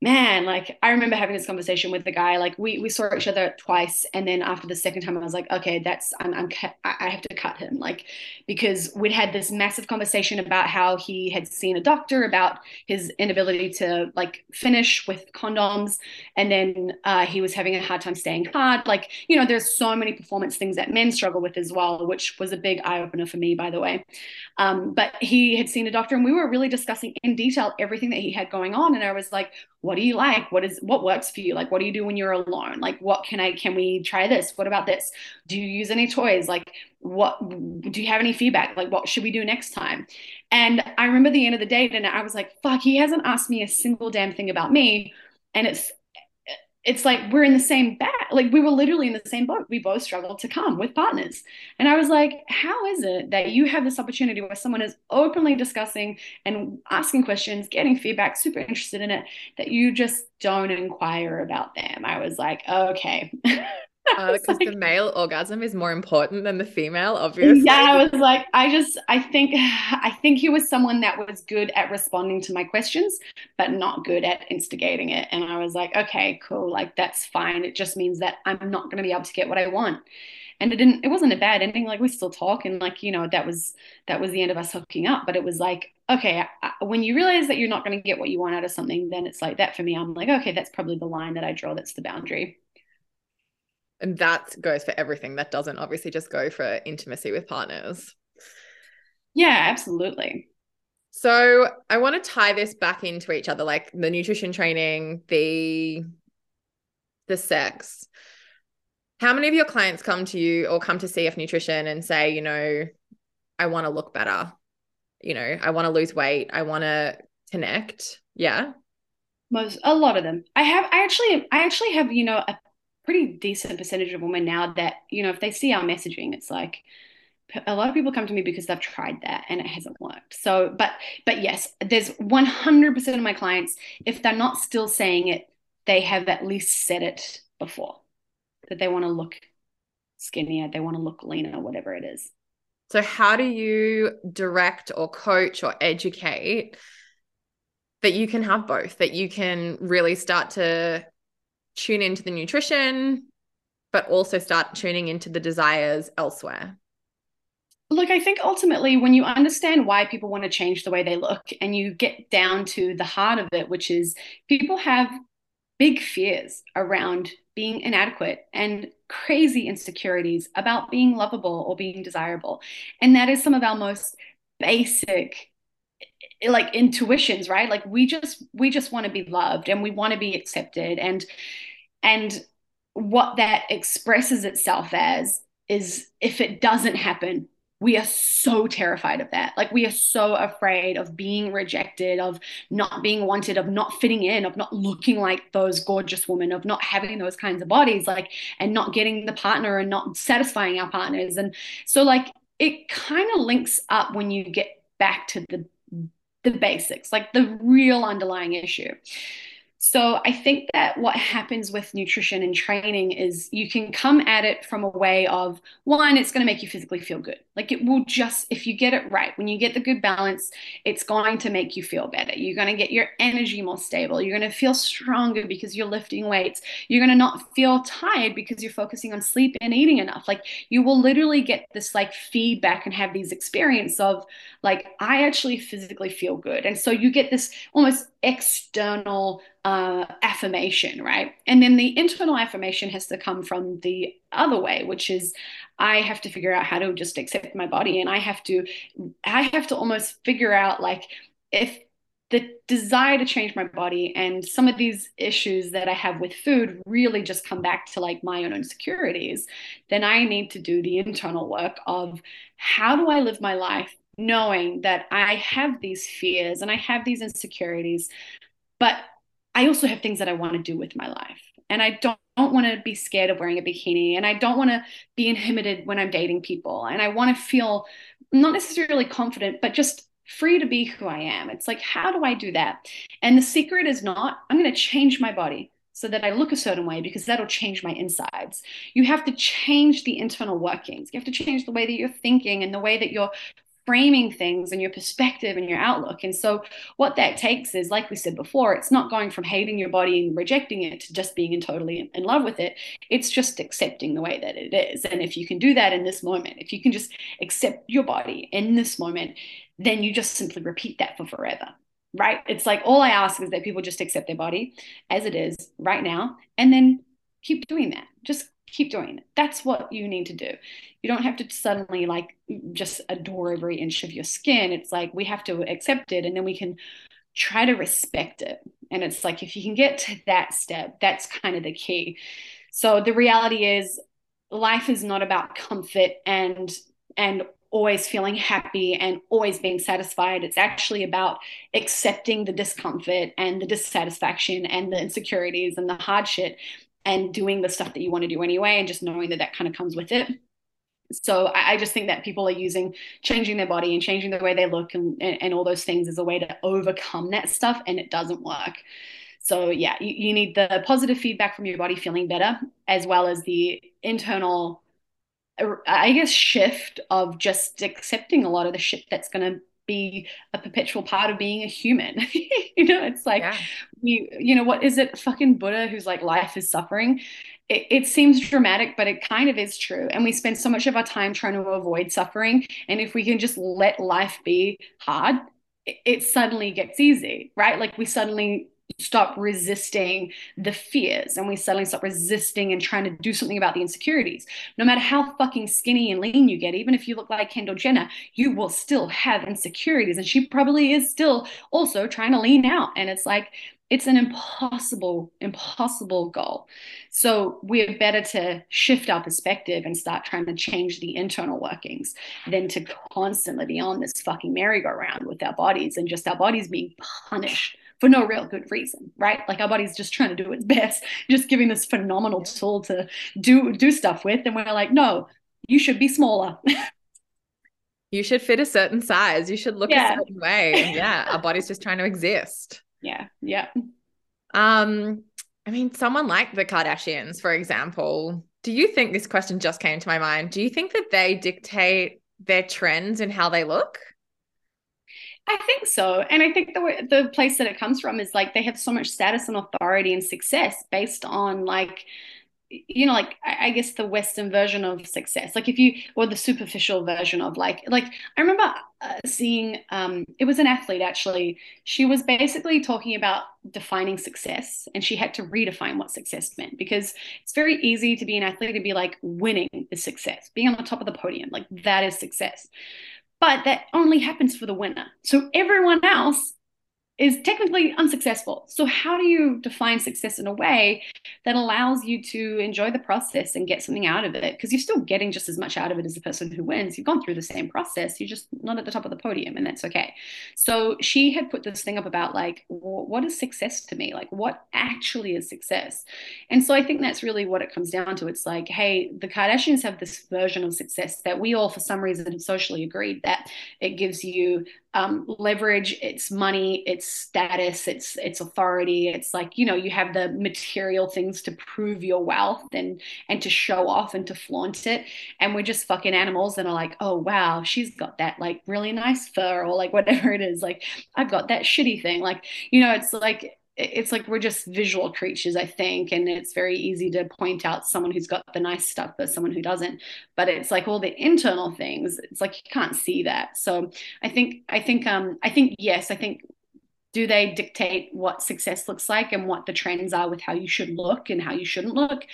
man, like I remember having this conversation with the guy. Like we we saw each other twice, and then after the second time, I was like, okay, that's I'm, I'm I have to cut him, like because we'd had this massive conversation about how he had seen a doctor about his inability to like finish with condoms, and then uh, he was having a hard time staying hard. Like you know, there's so many performance things that men struggle with as well, which was a big eye opener for me, by the way. Um, but he had seen a doctor, and we were really discussing in detail everything that he had going on, and I was like what do you like? What is what works for you? Like what do you do when you're alone? Like what can i can we try this? What about this? Do you use any toys? Like what do you have any feedback? Like what should we do next time? And i remember the end of the date and i was like fuck he hasn't asked me a single damn thing about me. And it's it's like we're in the same bat like we were literally in the same boat. We both struggled to come with partners. And i was like how is it that you have this opportunity where someone is openly discussing and asking questions getting feedback super interested in it that you just don't inquire about them? I was like okay because uh, like, the male orgasm is more important than the female, obviously. Yeah, I was like, I just, I think, I think he was someone that was good at responding to my questions, but not good at instigating it. And I was like, okay, cool, like that's fine. It just means that I'm not going to be able to get what I want. And it didn't, it wasn't a bad ending. Like we still talk, and like you know, that was that was the end of us hooking up. But it was like, okay, I, when you realize that you're not going to get what you want out of something, then it's like that for me. I'm like, okay, that's probably the line that I draw. That's the boundary. And that goes for everything. That doesn't obviously just go for intimacy with partners. Yeah, absolutely. So I want to tie this back into each other, like the nutrition training, the the sex. How many of your clients come to you or come to CF Nutrition and say, you know, I want to look better? You know, I want to lose weight. I want to connect. Yeah. Most a lot of them. I have I actually I actually have, you know, a pretty decent percentage of women now that you know if they see our messaging it's like a lot of people come to me because they've tried that and it hasn't worked. So but but yes there's 100% of my clients if they're not still saying it they have at least said it before that they want to look skinnier they want to look leaner whatever it is. So how do you direct or coach or educate that you can have both that you can really start to tune into the nutrition, but also start tuning into the desires elsewhere? Look, I think ultimately, when you understand why people want to change the way they look and you get down to the heart of it, which is people have big fears around being inadequate and crazy insecurities about being lovable or being desirable. And that is some of our most basic like intuitions right? Like we just we just want to be loved and we want to be accepted and and what that expresses itself as is if it doesn't happen we are so terrified of that. Like we are so afraid of being rejected of not being wanted of not fitting in of not looking like those gorgeous women of not having those kinds of bodies like and not getting the partner and not satisfying our partners. And so like it kind of links up when you get back to the the basics, like the real underlying issue. So I think that what happens with nutrition and training is you can come at it from a way of one, it's going to make you physically feel good. Like it will just, if you get it right, when you get the good balance, it's going to make you feel better. You're going to get your energy more stable. You're going to feel stronger because you're lifting weights. You're going to not feel tired because you're focusing on sleep and eating enough. Like you will literally get this like feedback and have these experience of like, I actually physically feel good. And so you get this almost external uh, affirmation, right? And then the internal affirmation has to come from the other way, which is I have to figure out how to just accept my body, and I have to, I have to almost figure out like if the desire to change my body and some of these issues that I have with food really just come back to like my own insecurities, then I need to do the internal work of how do I live my life knowing that I have these fears and I have these insecurities, but I also have things that I want to do with my life. And I don't, don't want to be scared of wearing a bikini. And I don't want to be inhibited when I'm dating people. And I want to feel not necessarily confident, but just free to be who I am. It's like, how do I do that? And the secret is not, I'm going to change my body so that I look a certain way because that'll change my insides. You have to change the internal workings. You have to change the way that you're thinking and the way that you're framing things and your perspective and your outlook. And so, what that takes is, like we said before, it's not going from hating your body and rejecting it to just being in totally in love with it. It's just accepting the way that it is. And if you can do that in this moment, if you can just accept your body in this moment, then you just simply repeat that for forever. Right? It's like all I ask is that people just accept their body as it is right now and then keep doing that. Just keep doing it. That's what you need to do. You don't have to suddenly like just adore every inch of your skin. It's like we have to accept it and then we can try to respect it. And it's like if you can get to that step, that's kind of the key. So the reality is life is not about comfort and and always feeling happy and always being satisfied. It's actually about accepting the discomfort and the dissatisfaction and the insecurities and the hardship and doing the stuff that you want to do anyway and just knowing that that kind of comes with it. So I, I, just think that people are using changing their body and changing the way they look and, and, and all those things as a way to overcome that stuff and it doesn't work. So yeah, you, you need the positive feedback from your body feeling better, as well as the internal, er, I guess, shift of just accepting a lot of the shit that's going to be a perpetual part of being a human. you know, it's like yeah. you, you know, what is it? Fucking Buddha who's like life is suffering. It, it, seems dramatic, but it kind of is true. And we spend so much of our time trying to avoid suffering. And if we can just let life be hard, it, it suddenly gets easy, right? Like we suddenly stop resisting the fears and we suddenly stop resisting and trying to do something about the insecurities. No matter how fucking skinny and lean you get, even if you look like Kendall Jenner, you will still have insecurities. And she probably is still also trying to lean out. And it's like, it's an impossible, impossible goal. So we're better to shift our perspective and start trying to change the internal workings than to constantly be on this fucking merry-go-round with our bodies and just our bodies being punished for no real good reason, right? Like our body's just trying to do its best, just giving this phenomenal tool to do do stuff with, and we're like, no, you should be smaller. you should fit a certain size. You should look yeah. a certain way. yeah, our body's just trying to exist. Yeah, yeah. Um, I mean, someone like the Kardashians, for example. Do you think this question just came to my mind? Do you think that they dictate their trends and how they look? I think so. And I think the the place that it comes from is like they have so much status and authority and success based on like you know like I, guess the western version of success. Like if you or the superficial version of like like i remember uh, seeing um it was an athlete actually. She was basically talking about defining success and she had to redefine what success meant because it's very easy to be an athlete and be like winning is success. Being on the top of the podium like that is success but that only happens for the winner. So everyone else is technically unsuccessful. So, how do you define success in a way that allows you to enjoy the process and get something out of it? Because you're still getting just as much out of it as the person who wins. You've gone through the same process, you're just not at the top of the podium, and that's okay. So, she had put this thing up about like, what is success to me? Like, what actually is success? And so, I think that's really what it comes down to. It's like, hey, the Kardashians have this version of success that we all, for some reason, socially agreed that it gives you um, leverage its money its status its its authority. It's like you know you have the material things to prove your wealth and and to show off and to flaunt it. And we're just fucking animals and are like oh wow she's got that like really nice fur or like whatever it is. Like i've got that shitty thing. Like you know it's like it's like we're just visual creatures, I think, and it's very easy to point out someone who's got the nice stuff versus someone who doesn't. But it's like all the internal things. It's like you can't see that. So I think, I think, um, I think yes, I think. Do they dictate what success looks like and what the trends are with how you should look and how you shouldn't look?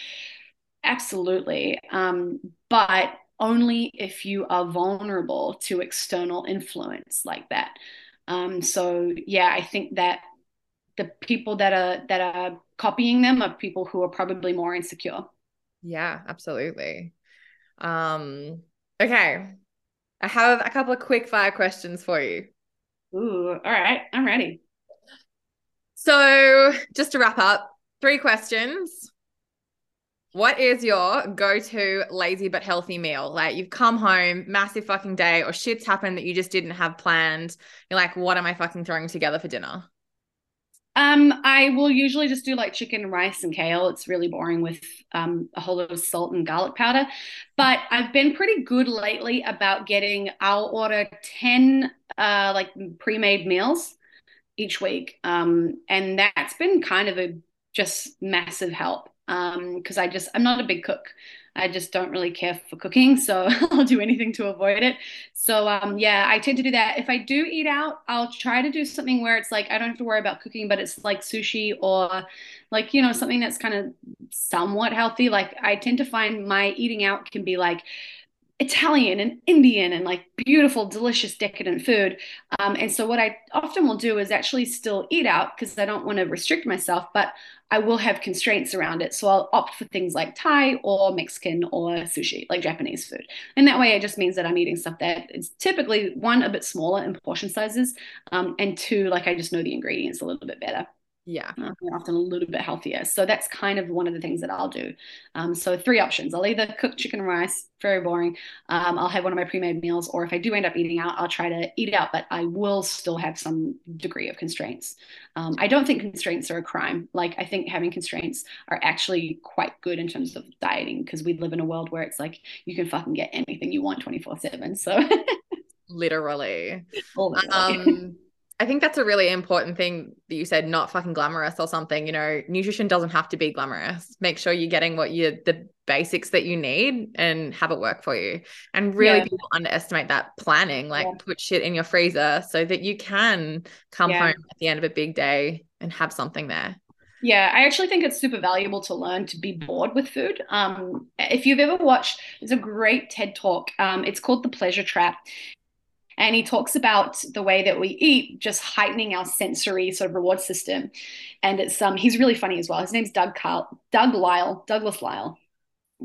Absolutely. Um, but only if you are vulnerable to external influence like that. Um, so yeah, I think that the people that are that are copying them are people who are probably more insecure. Yeah, absolutely. Um, okay. I have a couple of quick fire questions for you. Ooh, all right. I'm ready. So, just to wrap up, three questions. What is your go-to lazy but healthy meal? Like you've come home, massive fucking day, or shit's happened that you just didn't have planned. You're like, what am I fucking throwing together for dinner? Um, I will usually just do like chicken, rice, and kale. It's really boring with um, a whole lot of salt and garlic powder. But I've been pretty good lately about getting. I'll order ten uh, like pre-made meals each week, um, and that's been kind of a just massive help because um, I just I'm not a big cook. I just don't really care for cooking, so I'll do anything to avoid it. So um, yeah, I tend to do that. If I do eat out, I'll try to do something where it's like I don't have to worry about cooking, but it's like sushi or like you know something that's kind of somewhat healthy. Like I tend to find my eating out can be like Italian and Indian and like beautiful, delicious, decadent food. Um, and so, what I often will do is actually still eat out because I don't want to restrict myself, but I will have constraints around it. So, I'll opt for things like Thai or Mexican or sushi, like Japanese food. And that way, it just means that I'm eating stuff that is typically one, a bit smaller in portion sizes, um, and two, like I just know the ingredients a little bit better. Yeah. They're often a little bit healthier. So that's kind of one of the things that I'll do. Um, so three options. I'll either cook chicken and rice, very boring. Um, I'll have one of my pre-made meals, or if I do end up eating out, I'll try to eat out, but I will still have some degree of constraints. Um, I don't think constraints are a crime. Like I think having constraints are actually quite good in terms of dieting because we live in a world where it's like you can fucking get anything you want 24/7. So literally. Um I think that's a really important thing that you said, not fucking glamorous or something. You know, nutrition doesn't have to be glamorous. Make sure you're getting what you the basics that you need and have it work for you. And really, yeah. people underestimate that planning. Like, yeah. put shit in your freezer so that you can come yeah. home at the end of a big day and have something there. Yeah, I actually think it's super valuable to learn to be bored with food. Um, if you've ever watched, there's a great TED talk. Um, it's called The Pleasure Trap. And he talks about the way that we eat, just heightening our sensory sort of reward system. And it's um he's really funny as well. His name's Doug Kyle, Doug Lyle, Douglas Lyle.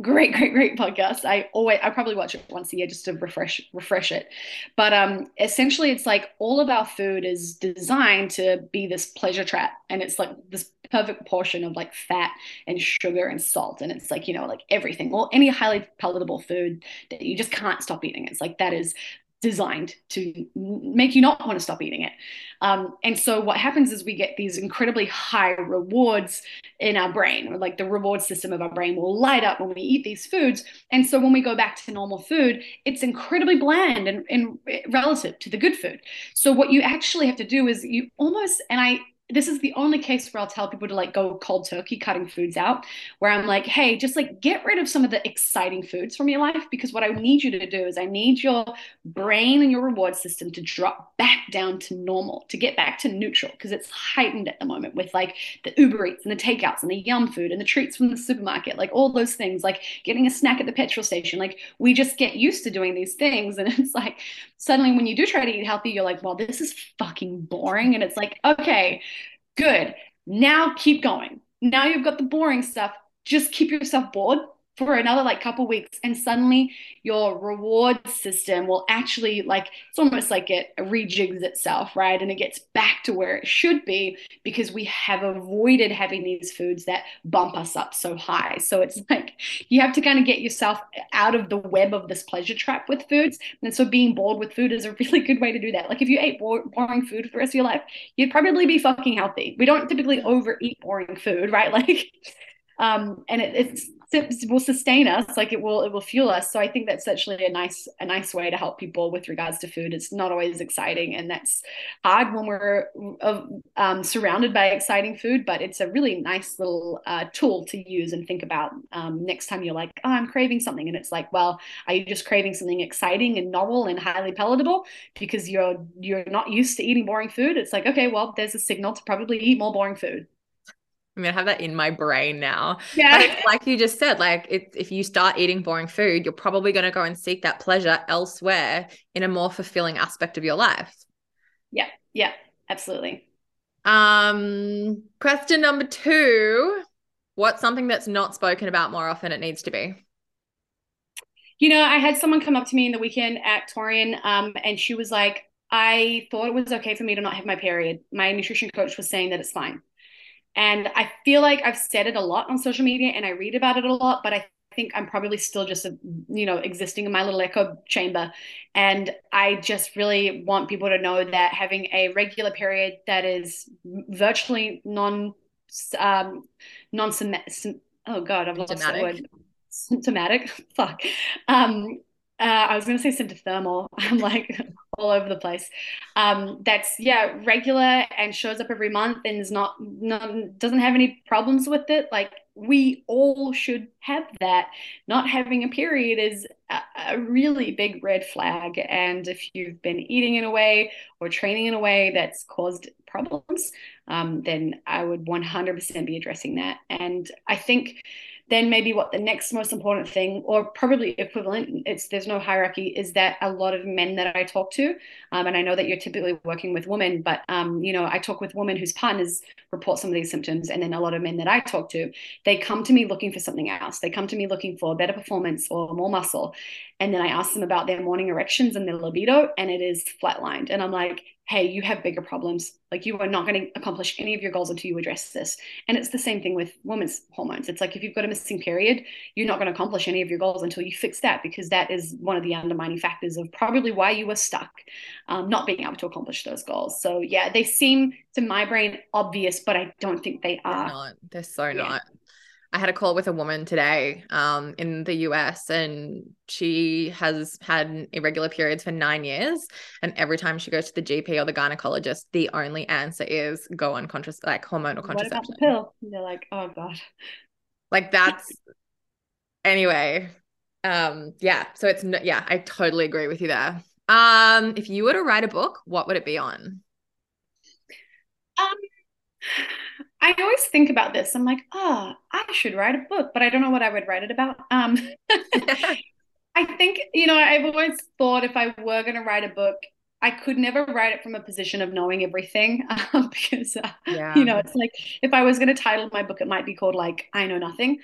Great, great, great podcast. I always I probably watch it once a year just to refresh refresh it. But um essentially it's like all of our food is designed to be this pleasure trap. And it's like this perfect portion of like fat and sugar and salt. And it's like, you know, like everything, or any highly palatable food that you just can't stop eating. It's like that is designed to make you not want to stop eating it. Um, and so what happens is we get these incredibly high rewards in our brain, like the reward system of our brain will light up when we eat these foods. And so when we go back to normal food, it's incredibly bland and, and relative to the good food. So what you actually have to do is you almost, and I this is the only case where I'll tell people to like go cold turkey cutting foods out, where I'm like, hey, just like get rid of some of the exciting foods from your life because what I need you to do is I need your brain and your reward system to drop back down to normal, to get back to neutral because it's heightened at the moment with like the Uber Eats and the takeouts and the yum food and the treats from the supermarket, like all those things, like getting a snack at the petrol station. Like we just get used to doing these things. And it's like suddenly when you do try to eat healthy, you're like, well, this is fucking boring. And it's like, okay, Good. Now keep going. Now you've got the boring stuff. Just keep yourself bored for another like couple weeks and suddenly your reward system will actually like it's almost like it rejigs itself right? And it gets back to where it should be because we have avoided having these foods that bump us up so high. So it's like you have to kind of get yourself out of the web of this pleasure trap with foods. And so being bored with food is a really good way to do that. Like if you ate boring food for the rest of your life you'd probably be fucking healthy. We don't typically overeat boring food right? Like um, and it, it's will sustain us like it will it will fuel us. So i think that's actually a nice a nice way to help people with regards to food. It's not always exciting and that's hard when we're um, surrounded by exciting food but it's a really nice little uh, tool to use and think about um, next time you're like oh i'm craving something. And it's like well are you just craving something exciting and novel and highly palatable because you're you're not used to eating boring food? It's like okay well there's a signal to probably eat more boring food I'm gonna have that in my brain now. Yeah. like you just said, like if you start eating boring food, you're probably gonna go and seek that pleasure elsewhere in a more fulfilling aspect of your life. Yeah, yeah, absolutely. Um, question number two: What's something that's not spoken about more often? It needs to be. You know, I had someone come up to me in the weekend at Torian, um, and she was like, "I thought it was okay for me to not have my period. My nutrition coach was saying that it's fine." And I feel like I've said it a lot on social media and I read about it a lot, but I think I'm probably still just, a, you know, existing in my little echo chamber. And I just really want people to know that having a regular period that is virtually non, um, non, oh God, I've lost that word. Symptomatic. Fuck. Um, uh, I was going to say symptothermal. I'm like all over the place. Um, that's yeah, regular and shows up every month and is not, not doesn't have any problems with it. Like we all should have that. Not having a period is a, a really big red flag. And if you've been eating in a way or training in a way that's caused problems, um, then I would 100% be addressing that. And I think then maybe what the next most important thing or probably equivalent it's there's no hierarchy is that a lot of men that i talk to um, and i know that you're typically working with women but um, you know i talk with women whose partners report some of these symptoms and then a lot of men that i talk to they come to me looking for something else. They come to me looking for better performance or more muscle and then i ask them about their morning erections and their libido and it is flatlined. And i'm like hey, you have bigger problems. Like you are not going to accomplish any of your goals until you address this. And it's the same thing with women's hormones. It's like if you've got a missing period, you're not going to accomplish any of your goals until you fix that because that is one of the undermining factors of probably why you were stuck, um, not being able to accomplish those goals. So yeah, they seem to my brain obvious, but I don't think they are. They're not. They're so yeah. not. I had a call with a woman today um, in the US, and she has had irregular periods for nine years. And every time she goes to the GP or the gynecologist, the only answer is go on contraceptive, like hormonal contraception. What about the pill? And they're like, oh god. Like that's anyway. Um, yeah. So it's no, yeah, I totally agree with you there. Um, if you were to write a book, what would it be on? Um I always think about this. I'm like, oh, I should write a book, but I don't know what I would write it about. Um, I think, you know, I've always thought if I were going to write a book, I could never write it from a position of knowing everything um, because, uh, yeah. you know, it's like if I was going to title my book, it might be called like I Know Nothing,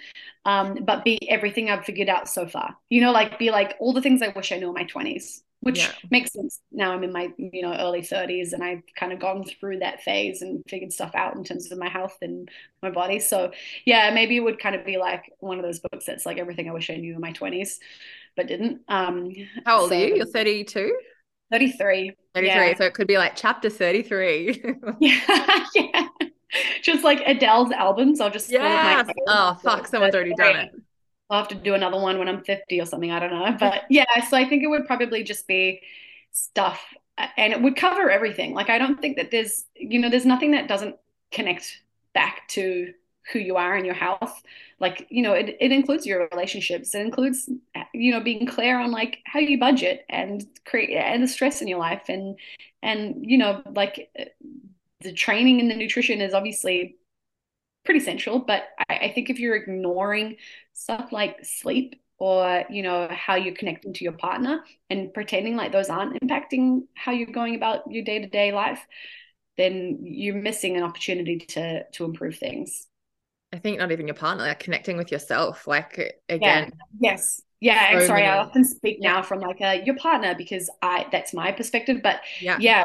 um, but be everything I've figured out so far. You know, like be like all the things I wish I knew in my 20s which yeah. makes sense. Now i'm in my you know early 30s and i've kind of gone through that phase and figured stuff out in terms of my health and my body. So yeah maybe it would kind of be like one of those books that's like everything i wish i knew in my 20s but didn't. Um how old so, are you? You're 32 33 33 yeah. so it could be like chapter 33 yeah yeah. Just like adele's albums i'll just yeah oh fuck someone's already done it I'll have to do another one when I'm 50 or something. I don't know. But yeah, so I think it would probably just be stuff and it would cover everything. Like, I don't think that there's, you know, there's nothing that doesn't connect back to who you are and your health. Like, you know, it, it includes your relationships. It includes, you know, being clear on like how you budget and create and the stress in your life. And, and, you know, like the training and the nutrition is obviously pretty central. But I, I think if you're ignoring stuff like sleep or you know how you're connecting to your partner and pretending like those aren't impacting how you're going about your day-to-day life then you're missing an opportunity to to improve things i think not even your partner like connecting with yourself like again yeah. yes yeah so sorry many. i often speak now from like a your partner because i that's my perspective but yeah yeah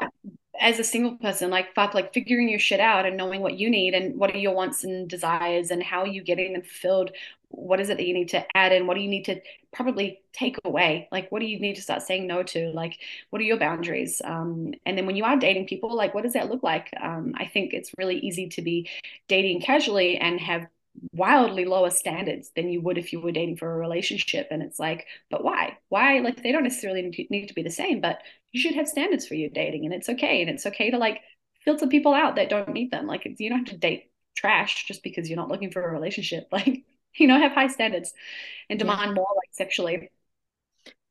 as a single person, like fuck, like figuring your shit out and knowing what you need and what are your wants and desires and how are you getting them fulfilled. What is it that you need to add in? What do you need to probably take away? Like, what do you need to start saying no to? Like, what are your boundaries? Um, and then when you are dating people, like, what does that look like? Um, I think it's really easy to be dating casually and have wildly lower standards than you would if you were dating for a relationship and it's like but why why like they don't necessarily need to be the same but you should have standards for your dating and it's okay and it's okay to like filter people out that don't need them like you don't have to date trash just because you're not looking for a relationship like you know have high standards and demand yeah. more like sexually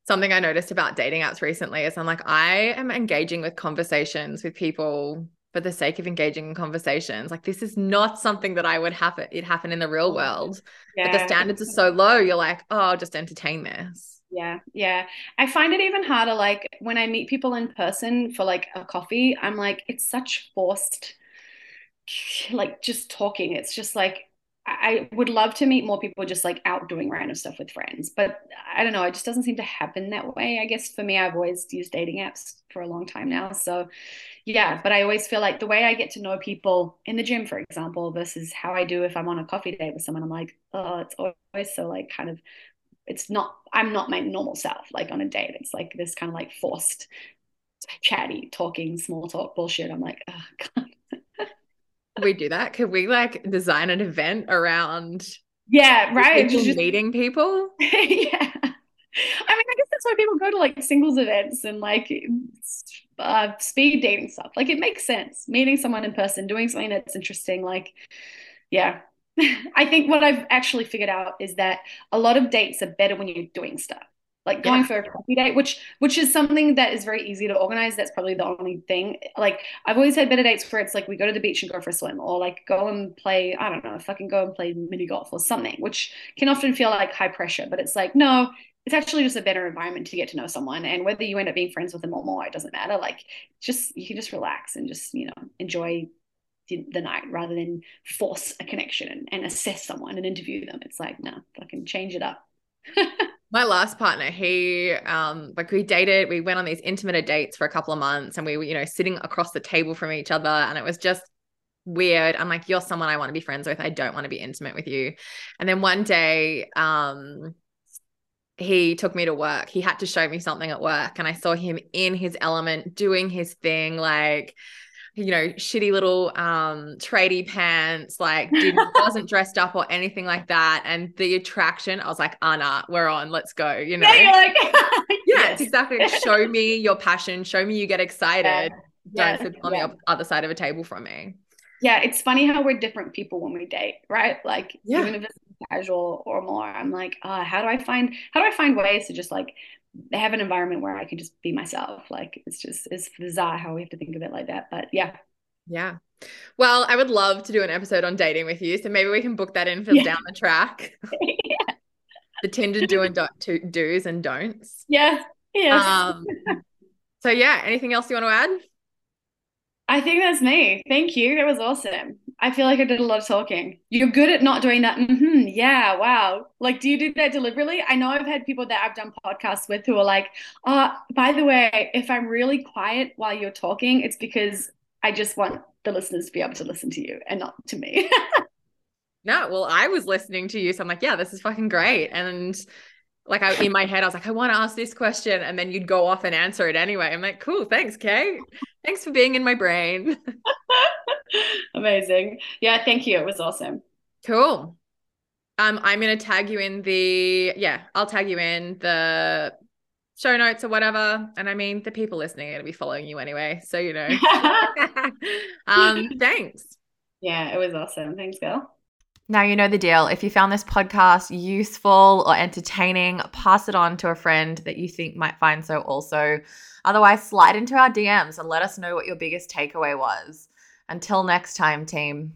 something i noticed about dating apps recently is i'm like i am engaging with conversations with people for the sake of engaging in conversations. Like this is not something that I would have it, it happen in the real world. Yeah. But the standards are so low, you're like, oh, I'll just entertain this. Yeah, yeah. I find it even harder like when I meet people in person for like a coffee, I'm like, it's such forced like just talking. It's just like I would love to meet more people just like out doing random stuff with friends, but I don't know. It just doesn't seem to happen that way. I guess for me, I've always used dating apps for a long time now. So, yeah, but I always feel like the way I get to know people in the gym, for example, versus how I do if I'm on a coffee date with someone, I'm like, oh, it's always so like kind of, it's not, I'm not my normal self like on a date. It's like this kind of like forced chatty, talking, small talk bullshit. I'm like, oh, God we do that? Could we like design an event around yeah, right. People just meeting people. yeah. I mean, I guess that's why people go to like singles events and like uh, speed dating stuff. Like it makes sense. Meeting someone in person, doing something that's interesting. Like, yeah. I think what I've actually figured out is that a lot of dates are better when you're doing stuff. Like going yeah. for a coffee date which which is something that is very easy to organize. That's probably the only thing. Like i've always had better dates where it's like we go to the beach and go for a swim or like go and play i don't know fucking go and play mini golf or something which can often feel like high pressure but it's like no it's actually just a better environment to get to know someone. And whether you end up being friends with them or more it doesn't matter. Like just you can just relax and just you know enjoy the, night rather than force a connection and, and assess someone and interview them it's like no fucking change it up My last partner, he um like we dated, we went on these intimate dates for a couple of months and we were, you know, sitting across the table from each other and it was just weird. I'm like, you're someone I want to be friends with. I don't want to be intimate with you. And then one day, um, he took me to work. He had to show me something at work, and I saw him in his element doing his thing, like you know, shitty little um tradie pants, like didn't wasn't dressed up or anything like that. And the attraction, I was like, Anna, we're on, let's go. You know, yeah, like, yeah, yes. exactly. Show me your passion, show me you get excited. Yeah. Don't sit on the other side of a table from me. Yeah, it's funny how we're different people when we date, right? Like yeah. even if it's casual or more, I'm like, uh, how do I find how do I find ways to just like have an environment where I can just be myself. Like it's just it's bizarre how we have to think of it like that. But yeah. Yeah. Well, I would love to do an episode on dating with you. So maybe we can book that in for yeah. down the track. yeah. The Tinder do and do, do's and don'ts. Yeah. Yeah. Um, so yeah, anything else you want to add? I think that's me. Thank you. That was awesome. I feel like I did a lot of talking. You're good at not doing that. Mm-hmm, yeah, wow. Like, do you do that deliberately? I know I've had people that I've done podcasts with who are like, oh, by the way, if I'm really quiet while you're talking, it's because I just want the listeners to be able to listen to you and not to me. no, well, I was listening to you. So I'm like, yeah, this is fucking great. And like I in my head, I was like, I want to ask this question, and then you'd go off and answer it anyway. I'm like, cool, thanks, Kate. Thanks for being in my brain. Amazing. Yeah, thank you. It was awesome. Cool. Um, I'm gonna tag you in the yeah, I'll tag you in the show notes or whatever. And I mean, the people listening are gonna be following you anyway, so you know. um, thanks. Yeah, it was awesome. Thanks, girl. Now you know the deal. If you found this podcast useful or entertaining, pass it on to a friend that you think might find so also. Otherwise, slide into our DMs and let us know what your biggest takeaway was. Until next time, team.